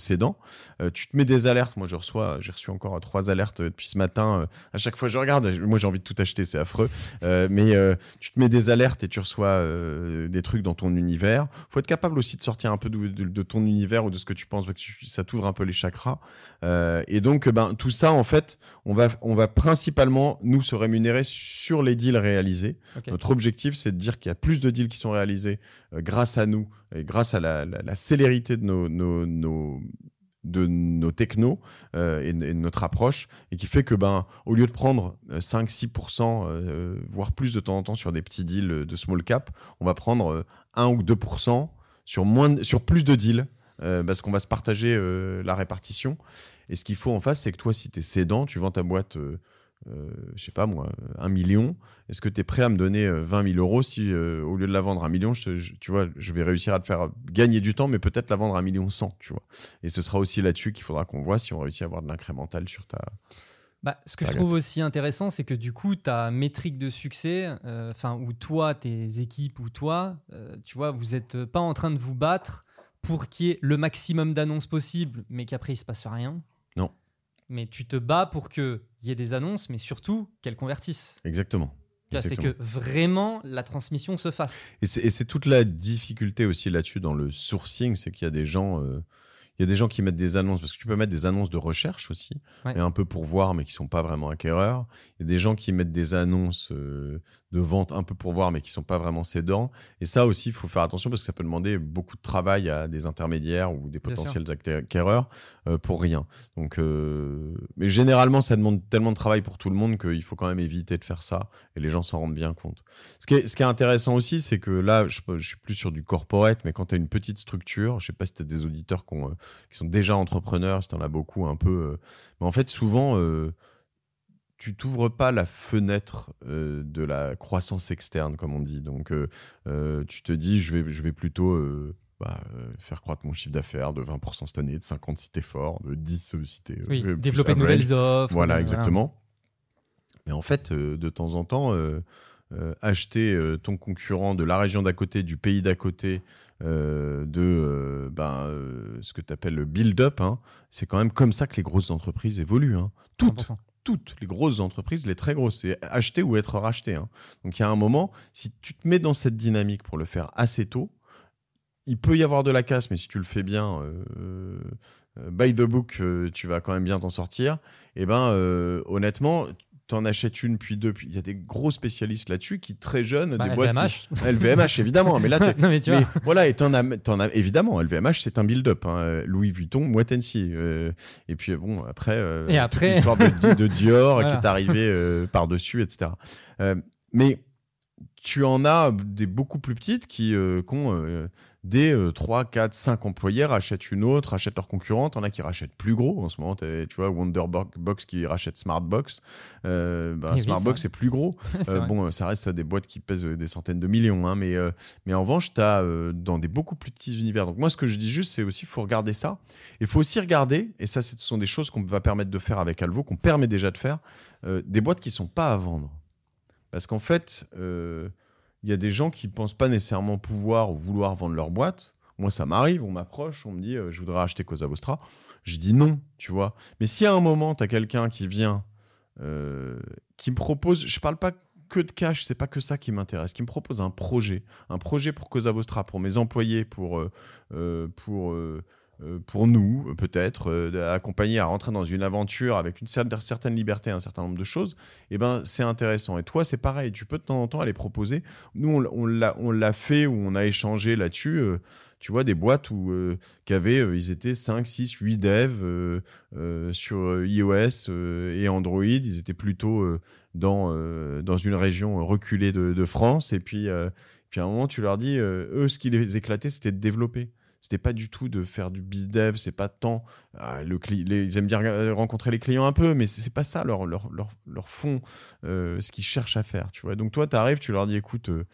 tu te mets des alertes, moi je reçois, j'ai reçu encore trois alertes depuis ce matin. à chaque fois je regarde, moi j'ai envie de tout acheter, c'est affreux, mais tu te mets des alertes et tu reçois des trucs dans ton univers. Faut être capable aussi de sortir un peu de, ton univers ou de ce que tu penses, que ça t'ouvre un peu les chakras. Euh, et donc, ben tout ça, en fait, on va on va principalement nous se rémunérer sur les deals réalisés. Notre objectif, c'est de dire qu'il y a plus de deals qui sont réalisés euh, grâce à nous et grâce à la, la, célérité de nos, nos, nos de nos technos euh, et, de notre approche et qui fait que ben au lieu de prendre 5-6% euh, euh, voire plus de temps en temps sur des petits deals de small cap on va prendre 1 ou 2% sur moins sur plus de deals parce qu'on va se partager la répartition. Et ce qu'il faut en face c'est que toi si tu es cédant tu vends ta boîte euh, je sais pas moi, un million, est-ce que tu es prêt à me donner 20 euh, 000 euros si euh, au lieu de la vendre un million, je, tu vois, je vais réussir à te faire gagner du temps, mais peut-être la vendre un million cent, tu vois. Et ce sera aussi là-dessus qu'il faudra qu'on voit si on réussit à avoir de l'incrémental sur ta. Bah, ce que je trouve aussi intéressant, c'est que du coup, ta métrique de succès, enfin, où toi, tes équipes ou toi, tu vois, vous n'êtes pas en train de vous battre pour qu'il y ait le maximum d'annonces possible, mais qu'après il se passe rien. Non mais tu te bats pour qu'il y ait des annonces, mais surtout qu'elles convertissent. Exactement. C'est que vraiment la transmission se fasse. Et c'est toute la difficulté aussi là-dessus dans le sourcing, c'est qu'il y a des gens, euh, il y a des gens qui mettent des annonces parce que tu peux mettre des annonces de recherche aussi, mais un peu pour voir, mais qui sont pas vraiment acquéreurs. Il y a des gens qui mettent des annonces euh, de vente un peu pour voir, mais qui sont pas vraiment cédants. Et ça aussi, il faut faire attention parce que ça peut demander beaucoup de travail à des intermédiaires ou des potentiels acquéreurs euh, pour rien. Donc, euh, mais généralement, ça demande tellement de travail pour tout le monde qu'il faut quand même éviter de faire ça. Et les gens s'en rendent bien compte. Ce qui est, ce qui est intéressant aussi, c'est que là, je, je, suis plus sur du corporate, mais quand tu as une petite structure, je sais pas si tu as des auditeurs qui, ont, qui, sont déjà entrepreneurs, si tu en as beaucoup un peu. Euh, mais en fait, souvent tu t'ouvres pas la fenêtre euh, de la croissance externe, comme on dit. Donc, euh, euh, tu te dis, je vais, je vais plutôt bah, faire croître mon chiffre d'affaires de 20% cette année, de 50 si t'es fort, de 10 si t'es. Oui, développer de nouvelles offres. Voilà, exactement. Mais en fait, de temps en temps, acheter ton concurrent de la région d'à côté, du pays d'à côté, de ben, ce que tu appelles le build-up, hein, c'est quand même comme ça que les grosses entreprises évoluent. Hein. Toutes toutes les grosses entreprises, les très grosses, c'est acheter ou être racheté. Hein. Donc il y a un moment, si tu te mets dans cette dynamique pour le faire assez tôt, il peut y avoir de la casse, mais si tu le fais bien, euh, euh by the book, euh, tu vas quand même bien t'en sortir. Et eh ben, euh, honnêtement, t'en achètes une, puis deux, puis il y a des gros spécialistes là-dessus qui, très jeunes, bah, des LVMH. boîtes. LVMH, évidemment. Mais là, *laughs* non, mais tu mais, voilà, et t'en as, t'en as, évidemment, LVMH, c'est un build-up. Hein. Louis Vuitton, Moët euh, et puis, bon, après, euh, et après... l'histoire de, de, Dior *laughs* qui est arrivée euh, par-dessus, etc. Euh, mais tu en as des beaucoup plus petites qui, qui ont euh, des 3, 4, 5 employés rachètent une autre, rachètent leur concurrente. On a qui rachètent plus gros. En ce moment, tu vois, Wonderbox qui rachète Smartbox. Euh, bah, Smartbox, c'est plus gros. *laughs* euh, bon, ça reste à des boîtes qui pèsent euh, des centaines de millions. Hein, mais, euh, mais en revanche, tu as euh, dans des beaucoup plus petits univers. Donc, moi, ce que je dis juste, c'est aussi, il faut regarder ça. Il faut aussi regarder, et ça, ce sont des choses qu'on va permettre de faire avec Alvo, qu'on permet déjà de faire, des boîtes qui sont pas à vendre. Parce qu'en fait, il y a des gens qui pensent pas nécessairement pouvoir ou vouloir vendre leur boîte. Moi, ça m'arrive, on m'approche, on me dit, euh, je voudrais acheter Cosa Vostra. Je dis non, tu vois. Mais si à un moment, tu as quelqu'un qui vient, euh, qui me propose, je parle pas que de cash, c'est pas que ça qui m'intéresse, qui me propose un projet, un projet pour Cosa Vostra, pour mes employés, pour, pour euh, pour nous, peut-être, euh, accompagner à rentrer dans une aventure avec une certaine liberté, un certain nombre de choses, eh ben, c'est intéressant. Et toi, c'est pareil, tu peux de temps en temps aller proposer. Nous, on, l'a fait ou on a échangé là-dessus. Euh, tu vois, des boîtes où, qui avaient, ils étaient 5, 6, 8 devs sur iOS et Android. Ils étaient plutôt dans, dans une région reculée de, de France. Et puis, puis à un moment, tu leur dis, eux, ce qui les éclatait, c'était de développer c'était pas du tout de faire du biz dev, c'est pas tant ah, le ils aiment bien rencontrer les clients un peu, mais c'est pas ça leur leur, leur, leur fond, euh, ce qu'ils cherchent à faire, tu vois. Donc toi, tu arrives, tu leur dis, écoute. Euh,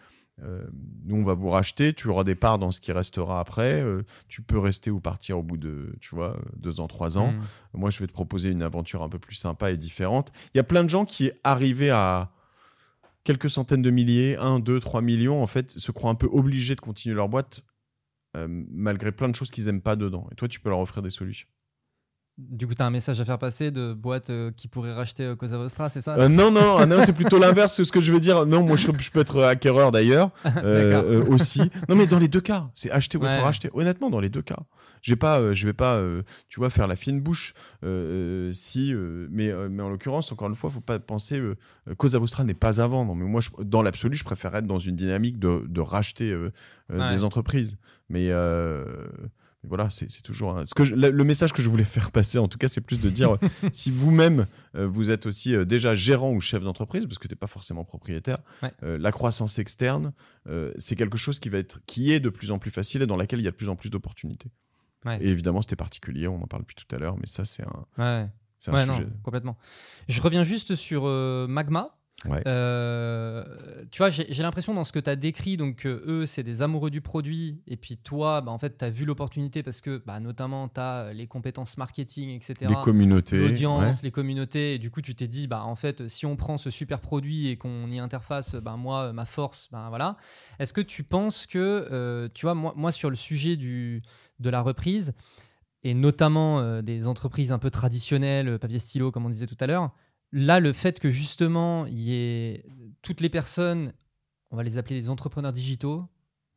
euh, nous, on va vous racheter, tu auras des parts dans ce qui restera après. tu peux rester ou partir au bout de, tu vois, deux ans, trois ans. Mmh. Moi, je vais te proposer une aventure un peu plus sympa et différente. Il y a plein de gens qui, arrivés à quelques centaines de milliers, un, deux, trois millions, en fait, se croient un peu obligés de continuer leur boîte euh, malgré plein de choses qu'ils aiment pas dedans. Et toi, tu peux leur offrir des solutions. Du coup, tu as un message à faire passer de boîtes euh, qui pourraient racheter euh, Cosa Vostra, c'est ça? Non, non, non, c'est plutôt l'inverse. Ce que je veux dire, non, moi, je, peux être acquéreur d'ailleurs *laughs* aussi. Non, mais dans les deux cas, c'est acheter ou racheter. Honnêtement, dans les deux cas, j'ai pas, je vais pas, tu vois, faire la fine bouche. si, mais, mais en l'occurrence, encore une fois, faut pas penser Cosa Vostra n'est pas à vendre. Mais moi, dans l'absolu, je préfère être dans une dynamique de, de racheter des entreprises. Mais voilà, c'est toujours ce que le, message que je voulais faire passer. En tout cas, c'est plus de dire *laughs* si vous-même euh, vous êtes aussi euh, déjà gérant ou chef d'entreprise, parce que tu n'es pas forcément propriétaire, euh, la croissance externe, c'est quelque chose qui va être, qui est de plus en plus facile et dans laquelle il y a de plus en plus d'opportunités. Et évidemment, c'était particulier. On en parle depuis tout à l'heure, mais ça, c'est un, un sujet. complètement. Je reviens juste sur Magma. Euh, tu vois, j'ai l'impression dans ce que tu as décrit, donc eux, c'est des amoureux du produit, et puis toi, bah, en fait, tu as vu l'opportunité parce que, bah, notamment, tu as les compétences marketing, etc. Les communautés. L'audience, les communautés, et du coup, tu t'es dit, bah, en fait, si on prend ce super produit et qu'on y interface, bah, moi, ma force, bah, voilà. Est-ce que tu penses que, euh, tu vois, moi, moi, sur le sujet du, de la reprise, et notamment euh, des entreprises un peu traditionnelles, papier stylo, comme on disait tout à l'heure, là, le fait que justement, il y ait toutes les personnes, on va les appeler les entrepreneurs digitaux,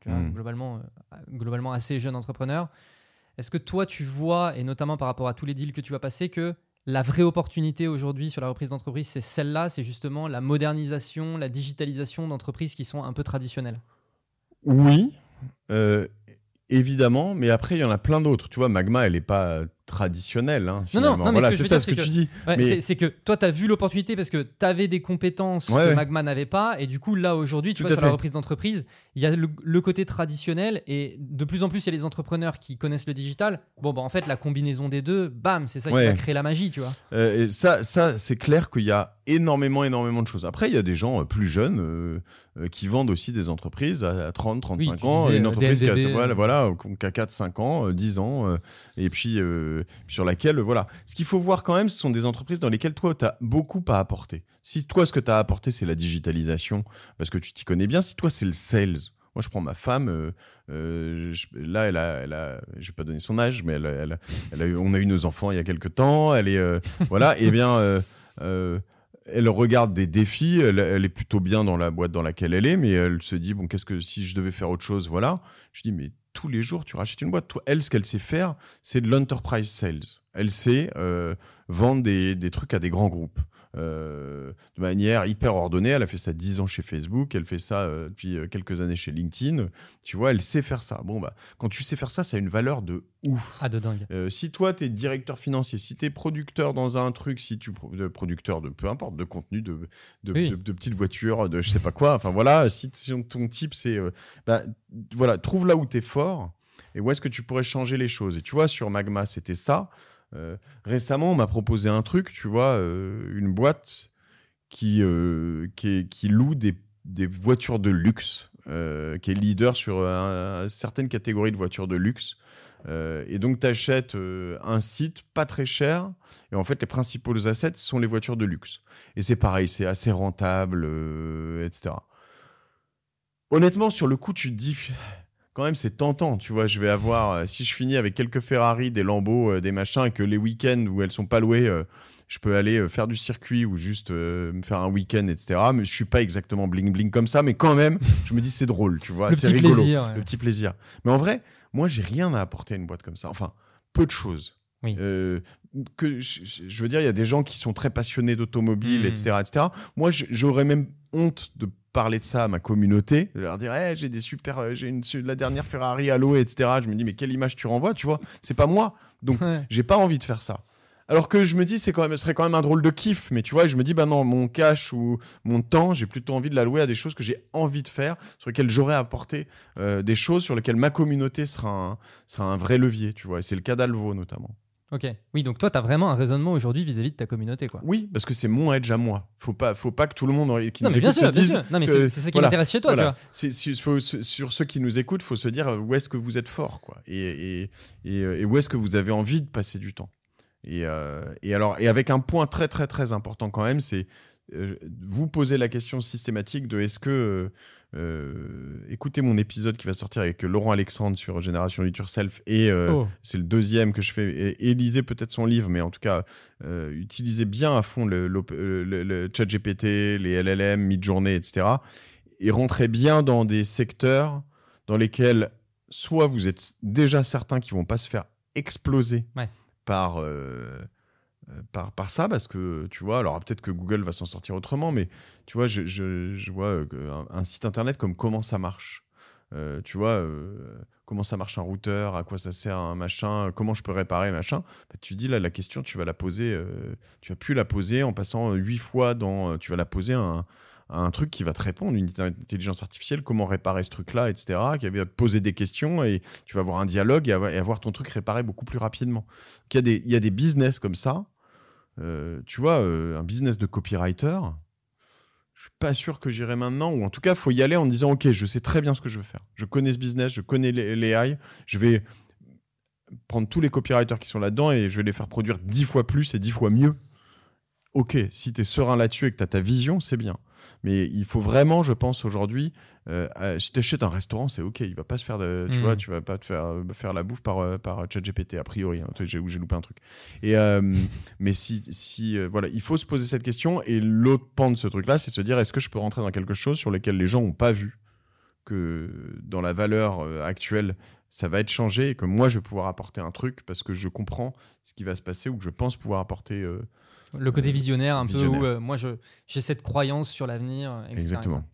hmm. globalement, euh, globalement assez jeunes entrepreneurs, est-ce que toi, tu vois, et notamment par rapport à tous les deals que tu vas passer, que la vraie opportunité aujourd'hui sur la reprise d'entreprise, c'est celle-là, c'est justement la modernisation, la digitalisation d'entreprises qui sont un peu traditionnelles? Oui, euh, évidemment, mais après, il y en a plein d'autres. Tu vois, Magma, elle n'est pas traditionnel. Hein, non, non, voilà, c'est ça ce que, tu dis. C'est que toi, tu as vu l'opportunité parce que tu avais des compétences que Magma n'avait pas. Et du coup, là, aujourd'hui, tu vois, sur la reprise d'entreprise, il y a le, côté traditionnel. Et de plus en plus, il y a les entrepreneurs qui connaissent le digital. Bon, bah, en fait, la combinaison des deux, bam, c'est ça qui va créer la magie, tu vois. Euh, et ça, ça c'est clair qu'il y a énormément, énormément de choses. Après, il y a des gens euh, plus jeunes euh, qui vendent aussi des entreprises à, 30, 35 ans. une entreprise qui a, voilà, voilà, qui a 4, 5 ans, 10 ans. et puis sur laquelle, voilà. Ce qu'il faut voir quand même, ce sont des entreprises dans lesquelles toi, tu as beaucoup à apporter. Si toi, ce que tu as apporté, c'est la digitalisation, parce que tu t'y connais bien, si toi, c'est le sales, moi, je prends ma femme. Euh, euh, là, elle a, elle a, je vais pas donner son âge, mais elle, elle, elle a eu, on a eu nos enfants il y a quelques temps. Elle est, euh, voilà. Et eh bien, elle regarde des défis. Elle, est plutôt bien dans la boîte dans laquelle elle est, mais elle se dit bon, qu'est-ce que si je devais faire autre chose, voilà. Je dis mais tous les jours, tu rachètes une boîte. Toi, elle, ce qu'elle sait faire, c'est de l'enterprise sales. Elle sait euh, vendre des, des, trucs à des grands groupes. Euh, de manière hyper ordonnée. Elle a fait ça 10 ans chez Facebook, elle fait ça euh, depuis quelques années chez LinkedIn. Tu vois, elle sait faire ça. Bon, bah, quand tu sais faire ça, ça a une valeur de ouf. Ah, de dingue. si toi, tu es directeur financier, si tu es producteur dans un truc, si tu es producteur de peu importe, de contenu, de, de, de, petites voitures, de je sais pas quoi, enfin voilà, si ton type, c'est. Bah, voilà, trouve là où tu es fort et où est-ce que tu pourrais changer les choses. Et tu vois, sur Magma, c'était ça. Euh, récemment, on m'a proposé un truc, tu vois, euh, une boîte qui, euh, qui, loue des, des, voitures de luxe, qui est leader sur certaines catégories de voitures de luxe. et donc, tu achètes un site pas très cher, et en fait, les principaux assets sont les voitures de luxe. Et c'est pareil, c'est assez rentable, etc. Honnêtement, sur le coup, tu te dis, quand même, c'est tentant, tu vois. Je vais avoir, euh, si je finis avec quelques Ferrari, des Lambeaux, euh, des machins, et que les week-ends où elles sont pas louées, euh, je peux aller euh, faire du circuit ou juste me faire un week-end, etc. Mais je suis pas exactement bling bling comme ça, mais quand même, *laughs* je me dis c'est drôle, tu vois, c'est rigolo, plaisir, ouais. le petit plaisir. Mais en vrai, moi, j'ai rien à apporter à une boîte comme ça. Enfin, peu de choses. Oui. Euh, que je, je veux dire, il y a des gens qui sont très passionnés d'automobile, etc., etc. Moi, j'aurais même honte de parler de ça à ma communauté, de leur dire, Eh, j'ai des super, euh, j'ai une la dernière Ferrari à l'eau, etc. Je me dis, mais quelle image tu renvoies, tu vois? C'est pas moi, donc Ouais. j'ai pas envie de faire ça. Alors que je me dis, c'est quand même, ce serait quand même un drôle de kiff, mais tu vois, je me dis, bah non, mon cash ou mon temps, j'ai plutôt envie de l'allouer à des choses que j'ai envie de faire, sur lesquelles j'aurais apporté euh, des choses, sur lesquelles ma communauté sera un, sera un vrai levier, tu vois. Et c'est le cas d'Alvo notamment. Ok. Oui, donc toi, tu as vraiment un raisonnement aujourd'hui vis-à-vis de ta communauté, quoi. Oui, parce que c'est mon edge à moi. Faut pas, faut pas que tout le monde qui Non, nous mais bien écoute sûr, se bien dise sûr. Non, mais c'est ça qui voilà, m'intéresse chez toi, voilà. tu vois. Faut- sur ceux qui nous écoutent, faut se dire où est-ce que vous êtes fort, quoi, et, et, et, et où est-ce que vous avez envie de passer du temps. Et, euh, et alors, et avec un point très très très important quand même, c'est euh, vous poser la question systématique de est-ce que euh, écoutez mon épisode qui va sortir avec Laurent Alexandre sur Génération It Yourself et euh, Oh. c'est le deuxième que je fais. Et, et lisez peut-être son livre, mais en tout cas, euh, utilisez bien à fond le, l'op- le, le- le chat GPT, les LLM, Midjourney, etc. Et rentrez bien dans des secteurs dans lesquels soit vous êtes déjà certain qu'ils vont pas se faire exploser Ouais. par, euh, euh, par, par ça, parce que tu vois, alors peut-être que Google va s'en sortir autrement, mais tu vois, je, je, vois euh, un, site internet comme comment ça marche. Euh, tu vois, euh, comment ça marche un routeur, à quoi ça sert un machin, comment je peux réparer machin. Tu dis là la question, tu vas la poser, euh, tu vas plus la poser en passant euh, huit fois dans, euh, tu vas la poser un, un truc qui va te répondre, une intelligence artificielle, comment réparer ce truc-là, etc. Qui va te poser des questions et tu vas avoir un dialogue et avoir, ton truc réparé beaucoup plus rapidement. Il y a des, il y a des business comme ça. Euh, tu vois, euh, un business de copywriter. Je suis pas sûr que j'irai maintenant, ou en tout cas, faut y aller en disant, ok, je sais très bien ce que je veux faire. Je connais ce business, je connais les, les AI, je vais prendre tous les copywriters qui sont là-dedans et je vais les faire produire dix fois plus et dix fois mieux. Ok, si tu es serein là-dessus et que tu as ta vision, c'est bien. Mais il faut vraiment, je pense, aujourd'hui, euh, euh, si tu achètes un restaurant, c'est ok, il va pas se faire de, tu Mhm. vois, tu vas pas te faire, euh, faire la bouffe par, par ChatGPT, a priori, hein, j'ai, j'ai loupé un truc. Et, *laughs* mais si, si voilà, il faut se poser cette question et l'autre pan de ce truc-là, c'est se dire, est-ce que je peux rentrer dans quelque chose sur lequel les gens n'ont pas vu que dans la valeur actuelle, ça va être changé et que moi, je vais pouvoir apporter un truc parce que je comprends ce qui va se passer ou que je pense pouvoir apporter. euh, Le côté visionnaire, un visionnaire. peu où euh, moi, j'ai cette croyance sur l'avenir, euh, Exactement. etc.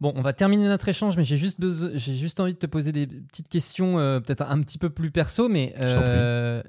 Bon, on va terminer notre échange, mais j'ai juste, j'ai juste envie de te poser des petites questions, euh, peut-être un petit peu plus perso, mais euh,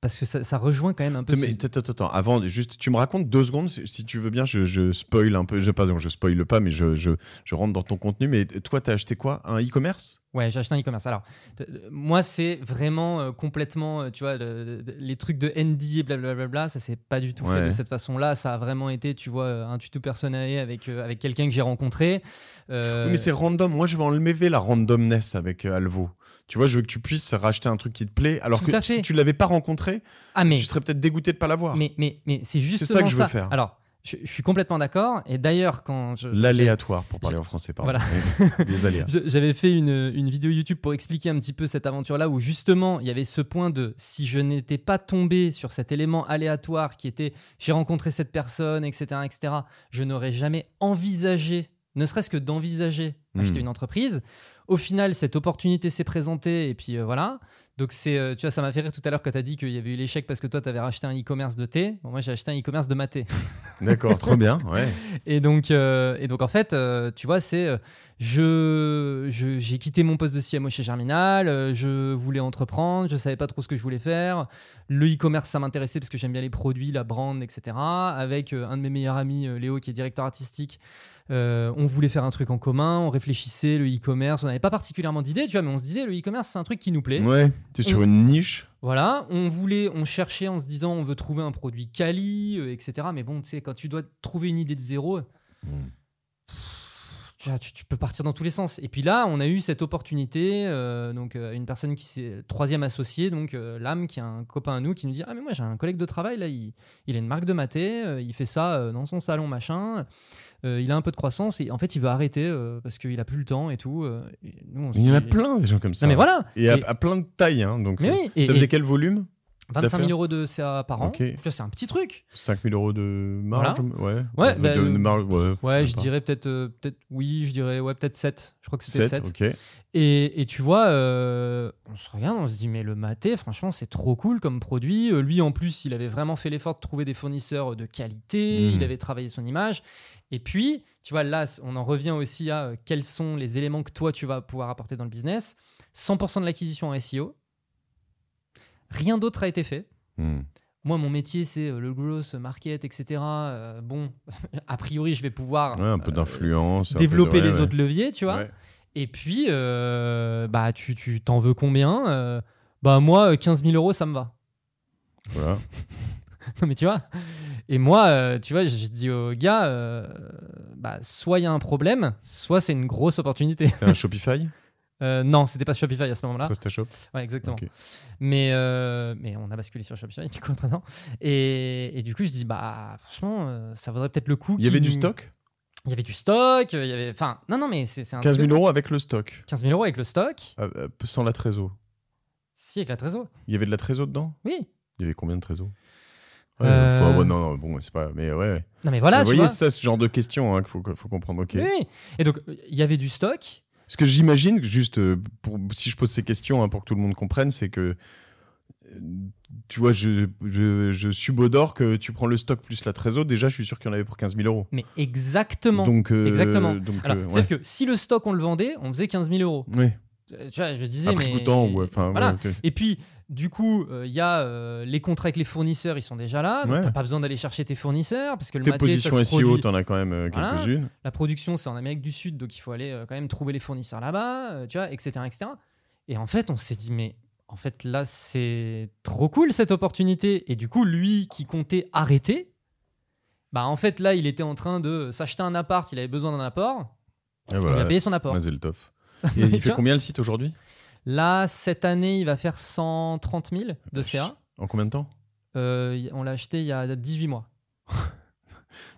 parce que ça, ça rejoint quand même un peu. Mais ce- attends, attends, attends, avant, juste, tu me racontes deux secondes, si si tu veux bien, je, je spoil un peu, je, pardon, je spoil pas, mais je, je, je rentre dans ton contenu. Mais toi, t'as acheté quoi? Un e-commerce? Ouais, j'ai acheté un e-commerce. Alors, euh, moi, c'est vraiment euh, complètement, euh, tu vois, le- le- les trucs de ND et blablabla, ça s'est pas du tout fait de cette façon-là. Ça a vraiment été, tu vois, un tuto personnalisé avec, euh, avec quelqu'un que j'ai rencontré. Oui, mais c'est random. Moi, je vais enlever la randomness avec Alvo. Tu vois, je veux que tu puisses racheter un truc qui te plaît, alors Tout que si tu l'avais pas rencontré, ah, mais, tu serais peut-être dégoûté de pas l'avoir. mais, mais, mais c'est justement ça que je veux faire. Alors, je, je suis complètement d'accord. Et d'ailleurs, quand je, L'aléatoire, pour parler en français, pardon. Voilà. *laughs* Les aléas. J'avais fait une, une vidéo YouTube pour expliquer un petit peu cette aventure-là où justement il y avait ce point de si je n'étais pas tombé sur cet élément aléatoire qui était j'ai rencontré cette personne, etc., etc., je n'aurais jamais envisagé, ne serait-ce que d'envisager acheter Hmm. une entreprise. Au final, cette opportunité s'est présentée et puis euh, voilà. Donc c'est, euh, tu vois, ça m'a fait rire tout à l'heure quand tu as dit qu'il y avait eu l'échec parce que toi tu avais racheté un e-commerce de thé. Bon, moi j'ai acheté un e-commerce de maté. *laughs* D'accord, trop bien. Ouais. Et donc, euh, et donc en fait, euh, tu vois, c'est euh, je, je- j'ai quitté mon poste de CMO chez Germinal, je voulais entreprendre, je savais pas trop ce que je voulais faire. Le e-commerce, ça m'intéressait parce que j'aime bien les produits, la brand, etc. Avec un de mes meilleurs amis, Léo, qui est directeur artistique, euh, on voulait faire un truc en commun, on réfléchissait, le e-commerce, on n'avait pas particulièrement d'idées, tu vois, mais on se disait, le e-commerce, c'est un truc qui nous plaît. Ouais, t'es sur une niche. Voilà, on voulait, on cherchait en se disant on veut trouver un produit quali, euh, etc. Mais bon, tu sais, quand tu dois trouver une idée de zéro, Mm. tu, vois, tu- tu peux partir dans tous les sens. Et puis là, on a eu cette opportunité, euh, donc euh, une personne qui s'est troisième associé, donc euh, l'âme, qui est un copain à nous, qui nous dit ah mais moi j'ai un collègue de travail là, il, il a une marque de maté, euh, il fait ça euh, dans son salon machin, euh, il a un peu de croissance et en fait il veut arrêter euh, parce qu'il a plus le temps et tout. euh, et nous, on se Il y en a dit- plein des gens comme ça. Non mais voilà. Et à, Et- à plein de tailles. Hein, donc, Mais euh, oui, et- ça faisait et- quel volume 25 000 d'affaires euros de CA par an. Ok. Tu vois, C'est un petit truc. 5 000 euros de marge Ouais. Ouais, de, bah, de- de euh, marge, ouais. Ouais, je dirais peut-être, euh, peut-être, oui, je dirais, ouais, peut-être 7. Je crois que c'était 7, 7. ok. Et, et tu vois, euh, on se regarde, on se dit, mais le maté, franchement, c'est trop cool comme produit. Euh, lui, en plus, il avait vraiment fait l'effort de trouver des fournisseurs de qualité, Mm. il avait travaillé son image. Et puis, tu vois, là, on en revient aussi à euh, quels sont les éléments que toi, tu vas pouvoir apporter dans le business. 100% de l'acquisition en SEO. Rien d'autre a été fait. Hmm. Moi, mon métier, c'est euh, le growth, market, etc. Euh, bon, *laughs* a priori, je vais pouvoir Ouais, un peu d'influence. un peu de- développer ouais, les ouais. autres leviers, tu vois. Et puis, bah, tu tu t'en veux combien Bah, moi, euh, 15 000 euros, ça me va. Voilà. *laughs* Non, mais tu vois Et moi, euh, tu vois, je, dis aux gars, euh, bah, soit il y a un problème, soit c'est une grosse opportunité. C'était un Shopify *laughs* Euh, non, c'était pas Shopify à ce moment-là. PrestaShop Ouais, exactement. Mais, euh, mais on a basculé sur Shopify, du coup, entre-temps. Et, et du coup, je dis, bah, franchement, euh, ça vaudrait peut-être le coup. Il y avait du stock? Il y avait du stock, il y avait. Enfin, non, non, mais c'est un 15 000 truc- euros avec le stock, 15 000 euros avec le stock. euh, sans la trésor. Si, avec la trésor. Il y avait de la trésor dedans? Oui. Il y avait combien de trésor ouais, Euh, faut- ouais, Non, non, bon, c'est pas. Mais ouais. Non, mais voilà, Vous tu voyez, vois. ça, ce genre de questions hein, qu'il faut, faut comprendre. Ok. Oui. Et donc, il y avait du stock. Ce que j'imagine, juste euh, pour, si je pose ces questions hein, pour que tout le monde comprenne, c'est que. euh, Tu vois, je, je, je subodore que tu prends le stock plus la trésor. Déjà, je suis sûr qu'il y en avait pour 15 000 euros. Mais exactement. Donc, euh, Exactement. Euh, ouais. c'est-à-dire que si le stock, on le vendait, on faisait 15 000 euros. Oui, Tu vois, je disais, prix mais. coûtant. Ouais, voilà. Et puis, du coup, euh, il y a euh, les contrats avec les fournisseurs, ils sont déjà là. Donc, Ouais. t'as pas besoin d'aller chercher tes fournisseurs parce que le Tes maté, ça positions se SEO, produit- t'en as quand même euh, Voilà. quelques-unes. La production, c'est en Amérique du Sud, donc il faut aller euh, quand même trouver les fournisseurs là-bas, euh, tu vois, etc., etc. Et en fait, on s'est dit, mais en fait, là, c'est trop cool cette opportunité. Et du coup, lui qui comptait arrêter, bah en fait, là, il était en train de s'acheter un appart, il avait besoin d'un apport, Et voilà. a payé son apport. Et il *laughs* fait combien le site aujourd'hui? Là, cette année, il va faire 130 000 de CA. En combien de temps Euh, on l'a acheté il y a 18 mois. Vous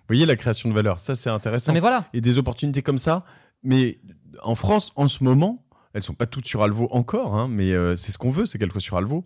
voyez la création de valeur, ça c'est intéressant. Non, mais voilà. Et des opportunités comme ça. Mais en France, en ce moment, elles sont pas toutes sur Alvo encore, hein, mais euh, c'est ce qu'on veut, c'est qu'elles soient sur Alvo.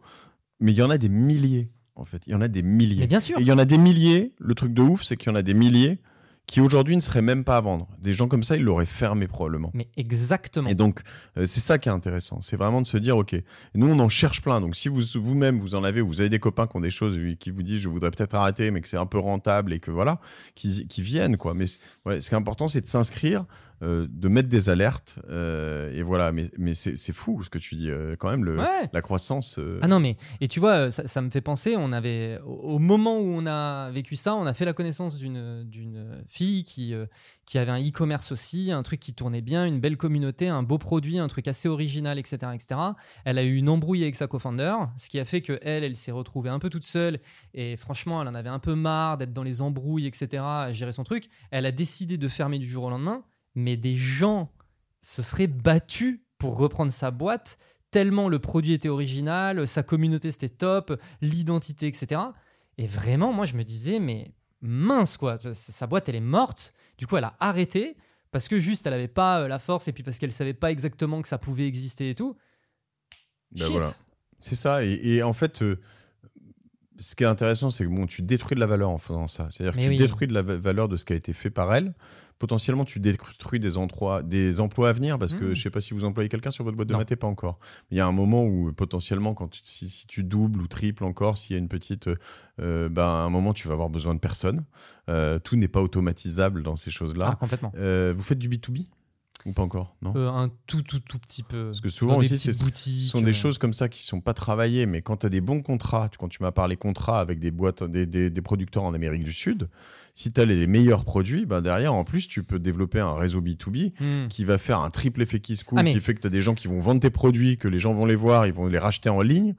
Mais il y en a des milliers, en fait. Il y en a des milliers. Mais bien sûr. Et il y en a des milliers. Le truc de ouf, c'est qu'il y en a des milliers qui aujourd'hui ne seraient même pas à vendre. Des gens comme ça, ils l'auraient fermé probablement. Mais exactement. Et donc, euh, c'est ça qui est intéressant. C'est vraiment de se dire, OK, nous, on en cherche plein. Donc, si vous, vous-même, vous en avez, ou vous avez des copains qui ont des choses, euh, qui vous disent, je voudrais peut-être arrêter, mais que c'est un peu rentable et que voilà, qui, qui viennent, quoi. Mais ce qui est important, c'est de s'inscrire, euh, de mettre des alertes, euh, et voilà. Mais, mais c'est fou ce que tu dis, quand même, le, Ouais. la croissance. Ah non, mais, et tu vois, ça, ça me fait penser, on avait, au, au moment où on a vécu ça, on a fait la connaissance d'une, d'une euh, qui avait un e-commerce aussi, un truc qui tournait bien, une belle communauté, un beau produit, un truc assez original, etc., etc. Elle a eu une embrouille avec sa co-founder, ce qui a fait que elle, elle s'est retrouvée un peu toute seule, et franchement, elle en avait un peu marre d'être dans les embrouilles, etc., à gérer son truc. Elle a décidé de fermer du jour au lendemain, mais des gens se seraient battus pour reprendre sa boîte tellement le produit était original, sa communauté c'était top, l'identité, etc. Et vraiment, moi je me disais, mais mince quoi, sa- boîte elle est morte. Du coup, elle a arrêté parce que juste elle avait pas euh, la force et puis parce qu'elle savait pas exactement que ça pouvait exister et tout. Ben Shit. voilà. C'est ça. Et, et en fait, euh, ce qui est intéressant, c'est que bon, tu détruis de la valeur en faisant ça. C'est-à-dire que tu oui. détruis de la va- valeur de ce qui a été fait par elle. Potentiellement, tu détruis des, endroits, des emplois à venir parce que Mm. je sais pas si vous employez quelqu'un sur votre boîte de Non. maths, pas encore. Il y a un moment où potentiellement, quand tu- si, si tu doubles ou triples encore, s'il y a une petite, euh, ben, à un moment, tu vas avoir besoin de personne. Euh, tout n'est pas automatisable dans ces choses-là. Ah, complètement. Euh, vous faites du B2B ou pas encore Non. Euh, un tout, tout, tout petit peu. Parce que souvent aussi, ce sont des euh, choses comme ça qui sont pas travaillées, mais quand tu as des bons contrats, quand tu m'as parlé contrats avec des boîtes, des, des, des producteurs en Amérique du Sud, si tu as les meilleurs produits, ben derrière, en plus, tu peux développer un réseau B2B hmm. qui va faire un triple effet qui se coule, Ah, mais- qui fait que tu as des gens qui vont vendre tes produits, que les gens vont les voir, ils vont les racheter en ligne.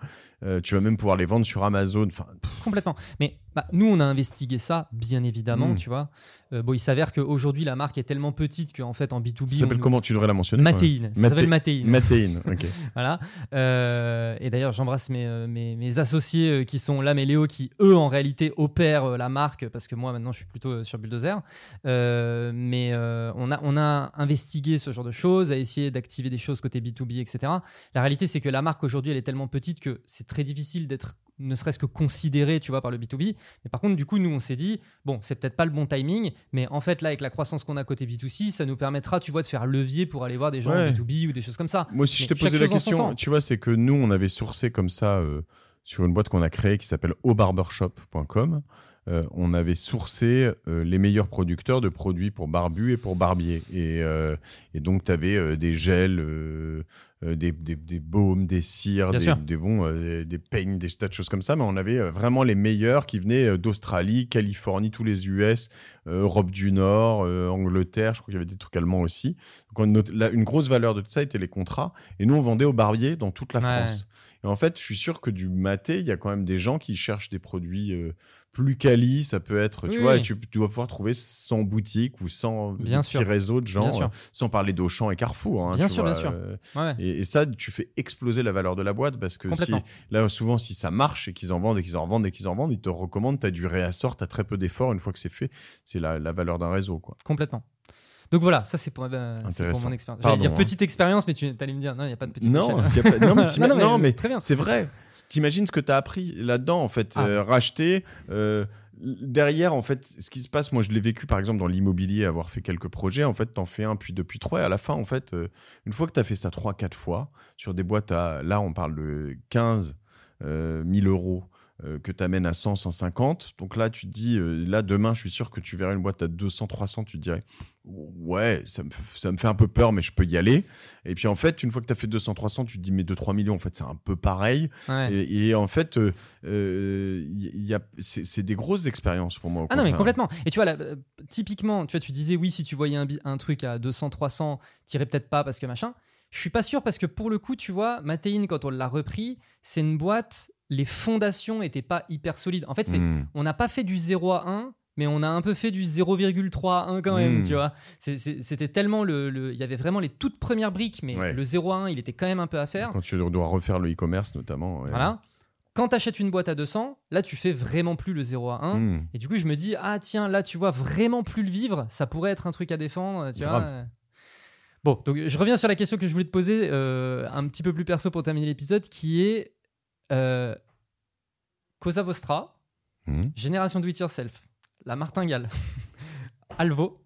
Euh, tu vas même pouvoir les vendre sur Amazon. Enfin, Complètement. Mais bah, nous, on a investigué ça, bien évidemment, Mm. tu vois. Euh, bon, il s'avère qu'aujourd'hui, la marque est tellement petite qu'en fait, en B2B. ça s'appelle comment? Tu devrais la mentionner. Matéine. Ça s'appelle Matéine. Matéine, ok. *laughs* Voilà. Euh, et d'ailleurs, j'embrasse mes, mes, mes associés qui sont là, mes Léo, qui eux, en réalité, opèrent la marque, parce que moi, maintenant, je suis plutôt euh, sur Bulldozer. Euh, mais euh, on, a, on a investigué ce genre de choses, à essayer d'activer des choses côté B2B, etc. La réalité, c'est que la marque aujourd'hui, elle est tellement petite que c'est très difficile d'être ne serait-ce que considéré, tu vois, par le B2B. Mais par contre, du coup, nous, on s'est dit, bon, c'est peut-être pas le bon timing, mais en fait, là, avec la croissance qu'on a côté B2C, ça nous permettra, tu vois, de faire levier pour aller voir des gens Ouais. en B2B ou des choses comme ça. Moi aussi, je Mais t'ai posé chaque la question. Tu vois, c'est que nous, on avait sourcé comme ça euh, sur une boîte qu'on a créée qui s'appelle aubarbershop.com. Euh, on avait sourcé euh, les meilleurs producteurs de produits pour barbu et pour barbier. Et, euh, et donc, tu avais des gels, des, des, des baumes, des cires, des, des bons, des peignes, des tas de choses comme ça. Mais on avait vraiment les meilleurs qui venaient d'Australie, Californie, tous les US, Europe du Nord, Angleterre. Je crois qu'il y avait des trucs allemands aussi. Donc, on une grosse valeur de tout ça était les contrats. Et nous, on vendait aux barbiers dans toute la Ouais. France. Et en fait, je suis sûr que du maté, il y a quand même des gens qui cherchent des produits plus quali. Ça peut être, tu Oui, vois, oui. tu, tu dois pouvoir trouver 100 boutiques ou 100 Bien petits sûr. réseaux de gens, euh, sans parler d'Auchan et Carrefour. hein, Bien tu sûr, vois, bien sûr. euh, Ouais. et, et ça, tu fais exploser la valeur de la boîte parce que si, là, souvent, si ça marche et qu'ils en vendent et qu'ils en vendent et qu'ils en vendent, ils te recommandent, tu as du réassort, tu as très peu d'efforts. Une fois que c'est fait, c'est la, la valeur d'un réseau. Quoi. Complètement. Donc voilà, ça c'est pour, euh, c'est pour mon expérience. J'allais dire hein. petite expérience, mais tu allais me dire non, il n'y a pas de petite Non, échelle. y a pas- *laughs* non, mais Non, mais, non, mais très bien. c'est vrai. T'imagines ce que tu as appris là-dedans, en fait. Ah. Euh, racheter. euh, derrière, en fait, ce qui se passe, moi, je l'ai vécu, par exemple, dans l'immobilier, avoir fait quelques projets. En fait, t'en fais un, puis deux, puis trois. Et à la fin, en fait, euh, une fois que tu as fait ça trois, quatre fois, sur des boîtes à. Là, on parle de 15 euh, 1000 euros. Euh, que tu amènes à 100, 150. Donc là, tu te dis, euh, là, demain, je suis sûr que tu verrais une boîte à 200, 300, tu te dirais, ouais, ça me, ça me fait un peu peur, mais je peux y aller. Et puis en fait, une fois que tu as fait 200, 300, tu te dis, mais 2-3 millions, en fait, c'est un peu pareil. Ouais. Et, et en fait, euh, euh, il y a, c'est, des grosses expériences pour moi. Ah non, mais complètement. Et tu vois, là, typiquement, tu vois, tu disais oui, si tu voyais un, truc à 200, 300, t'irais peut-être pas parce que machin. Je suis pas sûr parce que pour le coup, tu vois, Matéine, quand on l'a repris, c'est une boîte, les fondations étaient pas hyper solides. En fait, c'est, Hmm. on n'a pas fait du 0 à 1, mais on a un peu fait du 0,3 à 1 quand même, Mm. tu vois. C'est- c'est- C'était tellement le, le- Il y avait vraiment les toutes premières briques, mais Ouais. le 0 à 1, il était quand même un peu à faire. Quand tu dois refaire le e-commerce, notamment. ouais. Voilà. Quand tu achètes une boîte à 200, là, tu fais vraiment plus le 0 à 1. Hmm. Et du coup, je me dis, ah tiens, là, tu vois, vraiment plus le vivre, ça pourrait être un truc à défendre, tu Grave. vois. Bon, donc je reviens sur la question que je voulais te poser, euh, un petit peu plus perso pour terminer l'épisode, qui est euh, Cosa Vostra, Hmm. Génération Do It Yourself, La Martingale, *laughs* Alvo,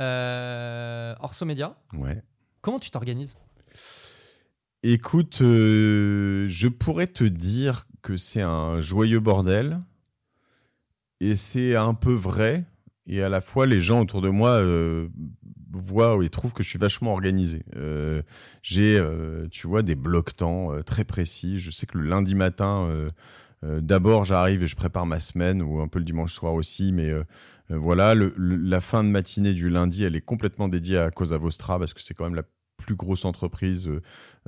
euh, Orso Media. Ouais. Comment tu t'organises? Écoute, euh, je pourrais te dire que c'est un joyeux bordel et c'est un peu vrai. Et à la fois, les gens autour de moi euh, voient et trouvent que je suis vachement organisé. Euh, J'ai, euh, tu vois, des blocs-temps euh, très précis. Je sais que le lundi matin, euh, euh, d'abord, j'arrive et je prépare ma semaine, ou un peu le dimanche soir aussi. Mais euh, voilà, le- le- la fin de matinée du lundi, elle est complètement dédiée à Cosa Vostra parce que c'est quand même la plus grosse entreprise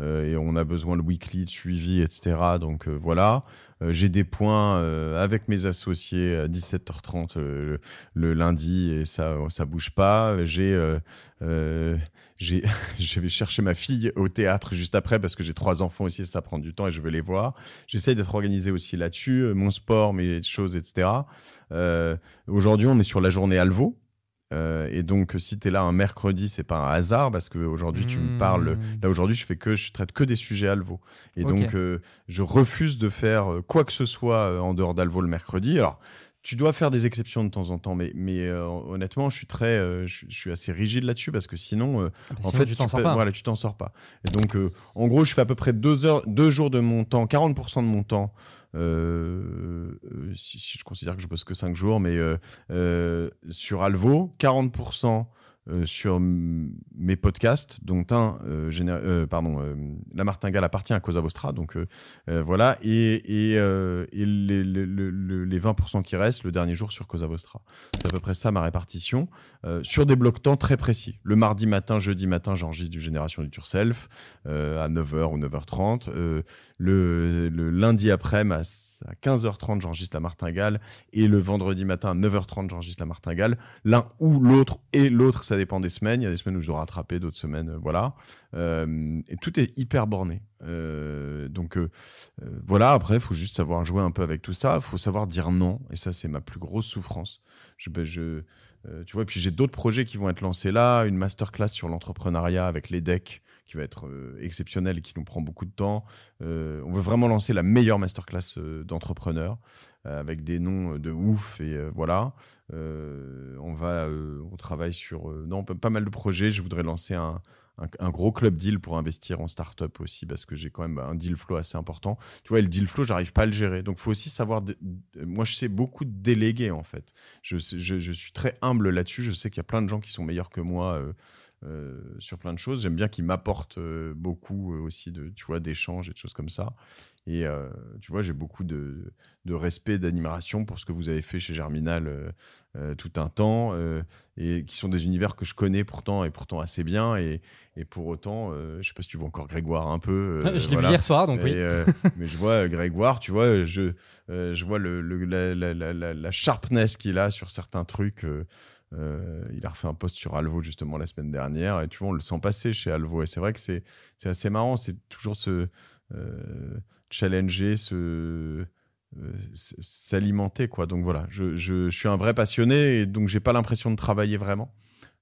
euh, et on a besoin de weekly, de suivi, etc. Donc euh, voilà, Euh, j'ai des points avec mes associés à 17h30 euh, le, le lundi et ça ça bouge pas. J'ai j'ai *laughs* je vais chercher ma fille au théâtre juste après parce que j'ai trois enfants aussi, ça prend du temps et je veux les voir. J'essaye d'être organisé aussi là-dessus, mon sport, mes choses, etc. Aujourd'hui, on est sur la journée Alvo. Euh, et donc, si tu es là un mercredi, c'est pas un hasard parce que aujourd'hui tu me Mmh. parles. Là aujourd'hui, je fais que je traite que des sujets Alvo. Et donc, euh, je refuse de faire euh, quoi que ce soit en dehors d'Alvo le mercredi. Alors, tu dois faire des exceptions de temps en temps, mais, mais euh, honnêtement, je suis très, euh, je, je suis assez rigide là-dessus parce que sinon, euh, Ah bah, en sinon, fait, tu t'en sors pas. Voilà, tu t'en sors pas. Et donc, en gros, je fais à peu près deux heures, deux jours de mon temps, 40% de mon temps. Euh, euh, si, je considère que je bosse que cinq jours, mais euh, sur Alvo, 40% euh, sur mes podcasts, dont un, euh, euh, pardon, La Martingale appartient à Cosa Vostra, donc voilà, et, et, et les, les, 20% qui restent le dernier jour sur Cosa Vostra. C'est à peu près ça ma répartition, sur des blocs temps très précis. Le mardi matin, jeudi matin, j'enregistre du Génération du Self à 9h ou 9h30. Le, le, lundi après-midi, à 15h30, j'enregistre la martingale. Et le vendredi matin, à 9h30, j'enregistre la martingale. L'un ou l'autre, et l'autre, ça dépend des semaines. Il y a des semaines où je dois rattraper, d'autres semaines, euh, voilà. Euh, et tout est hyper borné. Euh, donc voilà, après, il faut juste savoir jouer un peu avec tout ça. Il faut savoir dire non. Et ça, c'est ma plus grosse souffrance. Je, ben, je, tu vois, puis j'ai d'autres projets qui vont être lancés là. Une masterclass sur l'entrepreneuriat avec les decks qui va être euh, exceptionnel et qui nous prend beaucoup de temps. Euh, on veut vraiment lancer la meilleure masterclass euh, d'entrepreneurs avec des noms de ouf et voilà. on va, on travaille sur non pas mal de projets. Je voudrais lancer un, un, gros club deal pour investir en start-up aussi parce que j'ai quand même un deal flow assez important. Tu vois, le deal flow, j'arrive pas à le gérer. Donc, faut aussi savoir. Moi, je sais beaucoup déléguer en fait. Je suis très humble là-dessus. Je sais qu'il y a plein de gens qui sont meilleurs que moi euh, sur plein de choses. J'aime bien qu'il m'apporte euh, beaucoup euh, aussi de, tu vois, d'échanges et de choses comme ça. Et tu vois, j'ai beaucoup de, de respect, d'admiration pour ce que vous avez fait chez Germinal tout un temps, et qui sont des univers que je connais pourtant et pourtant assez bien. Et, et pour autant, je sais pas si tu vois encore Grégoire un peu. *laughs* je l'ai vu hier soir, donc oui. mais *laughs* je vois Grégoire, tu vois, je, je vois le, la, la, la, la, sharpness qu'il a sur certains trucs. Euh, il a refait un post sur Alvo justement la semaine dernière et tu vois, on le sent passer chez Alvo. Et c'est vrai que c'est assez marrant, c'est toujours se euh, challenger, se euh, s'alimenter quoi. Donc voilà, je, je, suis un vrai passionné et donc j'ai pas l'impression de travailler vraiment.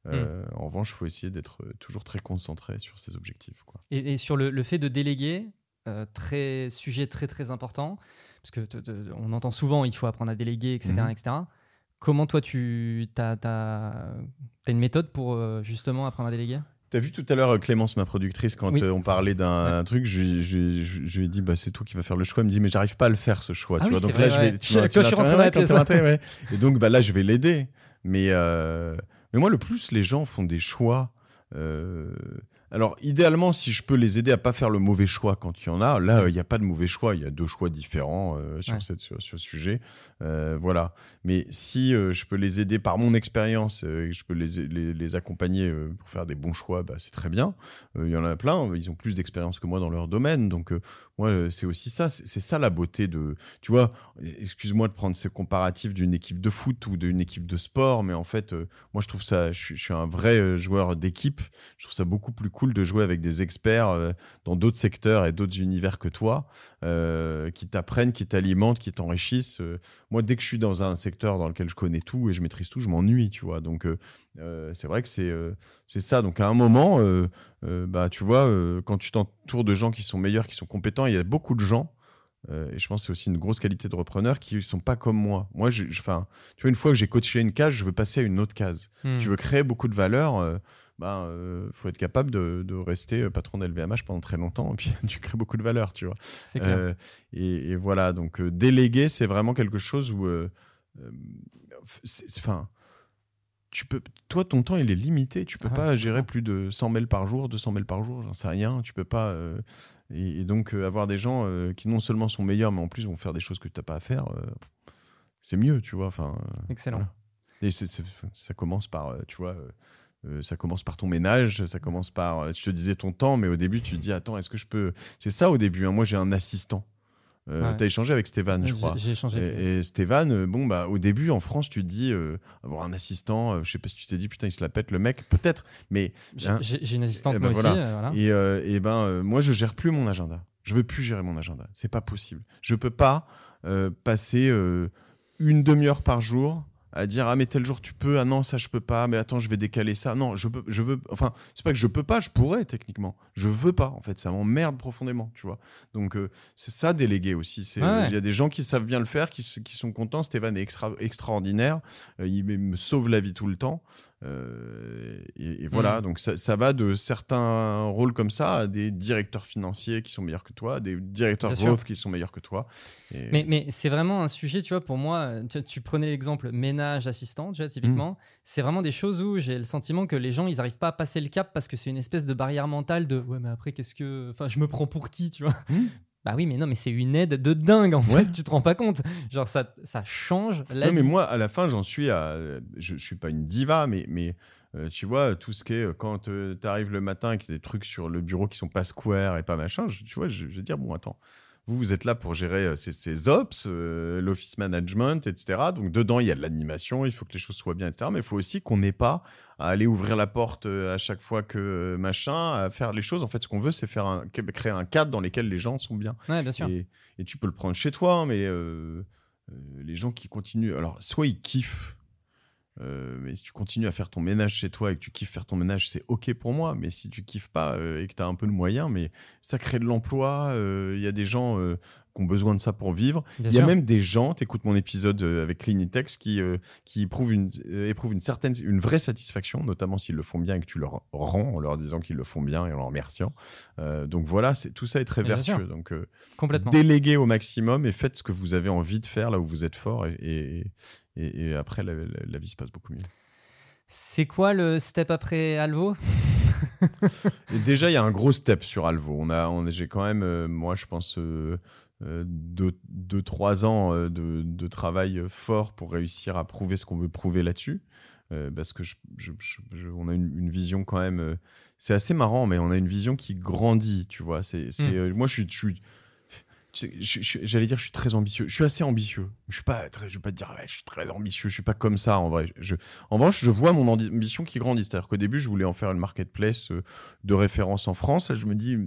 Hmm. En revanche, il faut essayer d'être toujours très concentré sur ses objectifs. Quoi. Et, sur le, le, fait de déléguer, très sujet très très important, parce que on entend souvent il faut apprendre à déléguer, etc., mhm. etc. Comment toi, tu as, as, une méthode pour euh, justement apprendre à déléguer? T'as vu tout à l'heure Clémence, ma productrice, quand euh, on parlait d'un truc, je, lui ai dit bah, c'est toi qui vas faire le choix. Elle me dit mais j'arrive pas à le faire ce choix. Ah tu vois donc là je vais. Tu, *laughs* je suis rentré Et donc bah, là je vais l'aider. Mais euh, mais moi le plus les gens font des choix. Alors, idéalement, si je peux les aider à pas faire le mauvais choix quand il y en a, là, il n'y a pas de mauvais choix. Il y a deux choix différents euh, sur, cette, sur, ce sujet. Euh, voilà. Mais si euh, je peux les aider par mon expérience et je peux les, les, les accompagner pour faire des bons choix, bah, c'est très bien. Il y en a plein. Ils ont plus d'expérience que moi dans leur domaine. Donc, moi, c'est aussi ça. C'est ça la beauté de. Tu vois, excuse-moi de prendre ce comparatif d'une équipe de foot ou d'une équipe de sport, mais en fait, moi, je trouve ça. Je, je suis un vrai joueur d'équipe. Je trouve ça beaucoup plus cool de jouer avec des experts euh, dans d'autres secteurs et d'autres univers que toi, euh, qui t'apprennent, qui t'alimentent, qui t'enrichissent. Euh, moi, dès que je suis dans un secteur dans lequel je connais tout et je maîtrise tout, je m'ennuie, tu vois. Donc, c'est vrai que c'est c'est ça. Donc, à un moment, bah, tu vois, quand tu t'entoures de gens qui sont meilleurs, qui sont compétents, il y a beaucoup de gens. et je pense que c'est aussi une grosse qualité de repreneur qui ne sont pas comme moi. Moi, je, tu vois, une fois que j'ai coaché une case, je veux passer à une autre case. Si hmm. tu veux créer beaucoup de valeur, bah, euh, faut être capable de, de rester euh, patron d'LVMH pendant très longtemps et puis *laughs* tu crées beaucoup de valeur, tu vois. Euh, et, voilà, donc déléguer, c'est vraiment quelque chose où, enfin, tu peux, toi, ton temps, il est limité. Tu peux ah pas gérer plus de 100 mails par jour, 200 mails par jour, j'en sais rien. Tu peux pas. Et, donc, avoir des gens qui non seulement sont meilleurs, mais en plus vont faire des choses que tu n'as pas à faire, c'est mieux, tu vois. Enfin, Excellent. Et ça commence par, tu vois, euh, ça commence par ton ménage, ça commence par, euh, tu te disais ton temps, mais au début tu te dis attends est-ce que je peux, c'est ça au début. Hein. moi j'ai un assistant. Euh, Tu as échangé avec Stéphane, je crois. J'ai échangé. Et, et Stéphane, euh, bon bah au début en France tu te dis avoir un assistant, je sais pas si tu t'es dit putain il se la pète le mec, peut-être, mais hein. j'ai une assistante ben, moi aussi. Et, et ben moi je gère plus mon agenda. Je veux plus gérer mon agenda. C'est pas possible. Je peux pas passer une demi-heure par jour à dire ah mais tel jour tu peux ah non ça je peux pas mais attends je vais décaler ça. Non je peux je veux enfin c'est pas que je peux pas je pourrais techniquement. Je veux pas en fait ça m'emmerde profondément tu vois. Donc euh, c'est ça déléguer aussi c'est il y a des gens qui savent bien le faire qui, qui sont contents. Stéphane est extra, extraordinaire. Euh, il me sauve la vie tout le temps Euh, et, et voilà, Mm. donc ça, ça va de certains rôles comme ça à des directeurs financiers qui sont meilleurs que toi, des directeurs growth qui sont meilleurs que toi. Et- Mais, mais c'est vraiment un sujet, tu vois, pour moi, tu, tu prenais l'exemple ménage, assistant, tu vois, typiquement, c'est vraiment des choses où j'ai le sentiment que les gens, ils n'arrivent pas à passer le cap parce que c'est une espèce de barrière mentale de ouais, mais après, qu'est-ce que. Enfin, je me prends pour qui, tu vois Hmm. Bah oui, mais non, mais c'est une aide de dingue, en Ouais. fait, tu te rends pas compte. Genre, ça, ça change la Non, mais moi, à la fin, j'en suis à. Je, je suis pas une diva, mais, mais euh, tu vois, tout ce qui est. euh, Quand tu arrives le matin et qu'il y a des trucs sur le bureau qui sont pas square et pas machin, je- tu vois, je, je vais dire, bon, attends. Vous, vous êtes là pour gérer euh, ces, ces ops, euh, l'office management, etc. Donc, dedans, il y a de l'animation, il faut que les choses soient bien, etc. Mais il faut aussi qu'on n'ait pas à aller ouvrir la porte euh, à chaque fois que machin, à faire les choses. En fait, ce qu'on veut, c'est faire un, créer un cadre dans lequel les gens sont bien. Ouais, bien sûr. Et, et tu peux le prendre chez toi, hein, mais euh, euh, les gens qui continuent. Alors, soit ils kiffent, euh, mais si tu continues à faire ton ménage chez toi et que tu kiffes faire ton ménage, c'est OK pour moi. Mais si tu kiffes pas euh, et que tu as un peu de moyens, mais ça crée de l'emploi. euh, Il y a des gens qui ont besoin de ça pour vivre. Bien Il y a sûr. même des gens, t'écoutes mon épisode euh, avec Clinitex, qui, euh, qui éprouvent, une, euh, éprouvent une certaine, une vraie satisfaction, notamment s'ils le font bien et que tu leur rends en leur disant qu'ils le font bien et en leur remerciant. Euh, donc voilà, c'est, tout ça est très Bien vertueux. sûr. Donc Complètement. déléguez au maximum et faites ce que vous avez envie de faire là où vous êtes fort et, et, et- et après la, la- la vie se passe beaucoup mieux. C'est quoi le step après Alvo? *laughs* Déjà, il y a un gros step sur Alvo. On a, on, j'ai quand même, euh, moi, je pense, euh, euh, deux, deux, trois ans euh, de, de travail euh, fort pour réussir à prouver ce qu'on veut prouver là-dessus. Euh, parce que je, je- je- je- on a une, une vision quand même. euh, c'est assez marrant, mais on a une vision qui grandit, tu vois. C'est, Mm. euh, moi, je suis. J'allais dire, je suis très ambitieux. Je suis assez ambitieux. Je suis pas très, je vais pas te dire, ouais, je suis très ambitieux. Je suis pas comme ça en vrai. Je, en revanche, je vois mon ambi- ambition qui grandit. C'est-à-dire qu'au début, je voulais en faire une marketplace euh, de référence en France. Là, je me dis,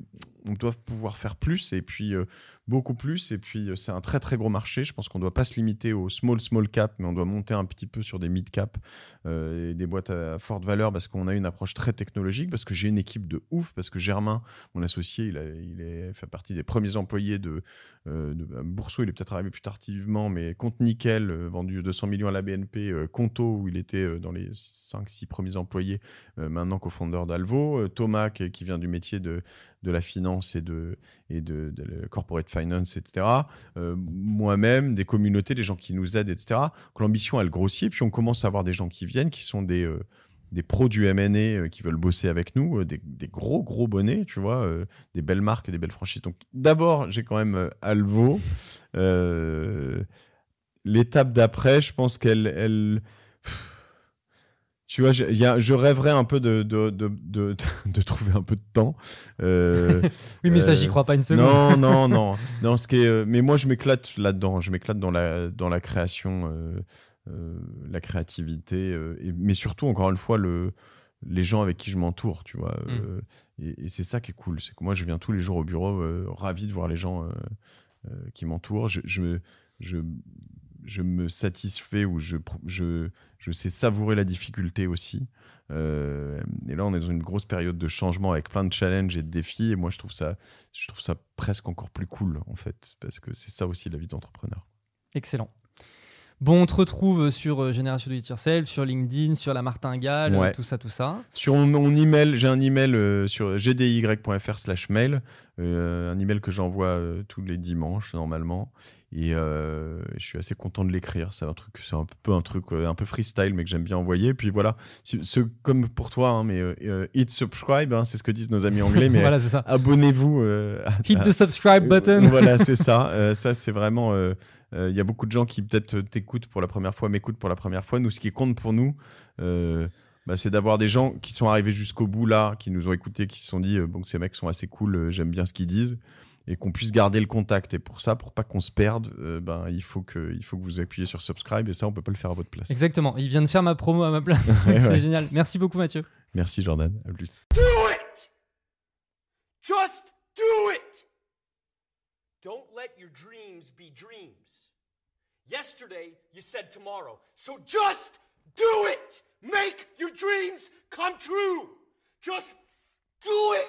on doit pouvoir faire plus et puis euh, beaucoup plus. Et puis, euh, c'est un très très gros marché. Je pense qu'on doit pas se limiter au small small cap, mais on doit monter un petit peu sur des mid cap euh, et des boîtes à forte valeur parce qu'on a une approche très technologique, parce que j'ai une équipe de ouf, parce que Germain, mon associé, il, est, fait partie des premiers employés de, euh, de Bourseau. Il est peut-être arrivé plus tardivement, mais Compte Nickel, vendu 200 millions à la BNP, Conto, où il était dans les 5-6 premiers employés, maintenant co-founder d'Alvo, Thomas, qui vient du métier de, de la finance et de, et de, corporate finance, etc. Euh, moi-même, des communautés, des gens qui nous aident, etc. L'ambition, elle grossit, puis on commence à avoir des gens qui viennent, qui sont des, euh, des pros du euh, qui veulent bosser avec nous, euh, des, des gros, gros bonnets, tu vois, des belles marques, des belles franchises. Donc d'abord, j'ai quand même Alvo. L'étape d'après, je pense qu'elle... Elle... Tu vois, je, y a, je rêverais un peu de, de, de, de, *laughs* de trouver un peu de temps. Euh, *laughs* Oui, mais ça, Euh, j'y crois pas une seconde. non, *laughs* non, non. non ce qui est, euh, mais moi, je m'éclate là-dedans. Je m'éclate dans la, dans la création, euh, euh, la créativité, euh, et, mais surtout, encore une fois, le, les gens avec qui je m'entoure, tu vois. Mm. euh, et et c'est ça qui est cool. C'est que moi, je viens tous les jours au bureau, euh, ravi de voir les gens euh, euh, qui m'entourent. Je, je, je, je me satisfais ou je, je, je sais savourer la difficulté aussi. Euh, et là, on est dans une grosse période de changement avec plein de challenges et de défis. Et moi, je trouve ça, je trouve ça presque encore plus cool, en fait, parce que c'est ça aussi la vie d'entrepreneur. Excellent. Bon, on te retrouve sur euh, Génération Do It Yourself, sur LinkedIn, sur la Martingale, Ouais. tout ça, tout ça. Sur mon, mon email, j'ai un email euh, sur gdy.fr slash mail, euh, un email que j'envoie tous les dimanches normalement. Et je suis assez content de l'écrire. C'est un truc, c'est un peu un truc un peu freestyle, mais que j'aime bien envoyer. Puis voilà, Si- ce, comme pour toi, hein, mais hit subscribe, hein, c'est ce que disent nos amis anglais, mais *laughs* voilà, c'est abonnez-vous. Hit the subscribe button. Voilà, c'est ça. *laughs* Ça, c'est vraiment. Euh, euh, Il y a beaucoup de gens qui peut-être t'écoutent pour la première fois, m'écoutent pour la première fois. Nous, ce qui compte pour nous, euh, bah, c'est d'avoir des gens qui sont arrivés jusqu'au bout là, qui nous ont écoutés, qui se sont dit euh, bon, que ces mecs sont assez cool, euh, j'aime bien ce qu'ils disent, et qu'on puisse garder le contact. Et pour ça, pour pas qu'on se perde, euh, ben, il, faut que, il faut que vous appuyez sur subscribe, et ça, on peut pas le faire à votre place. Exactement. Il vient de faire ma promo à ma place. *laughs* Ouais, c'est ouais. génial. Merci beaucoup, Mathieu. Merci Jordan, à plus. Do it! Just do it! Don't let your dreams be dreams. Yesterday, you said tomorrow. So just do it! Make your dreams come true! Just do it!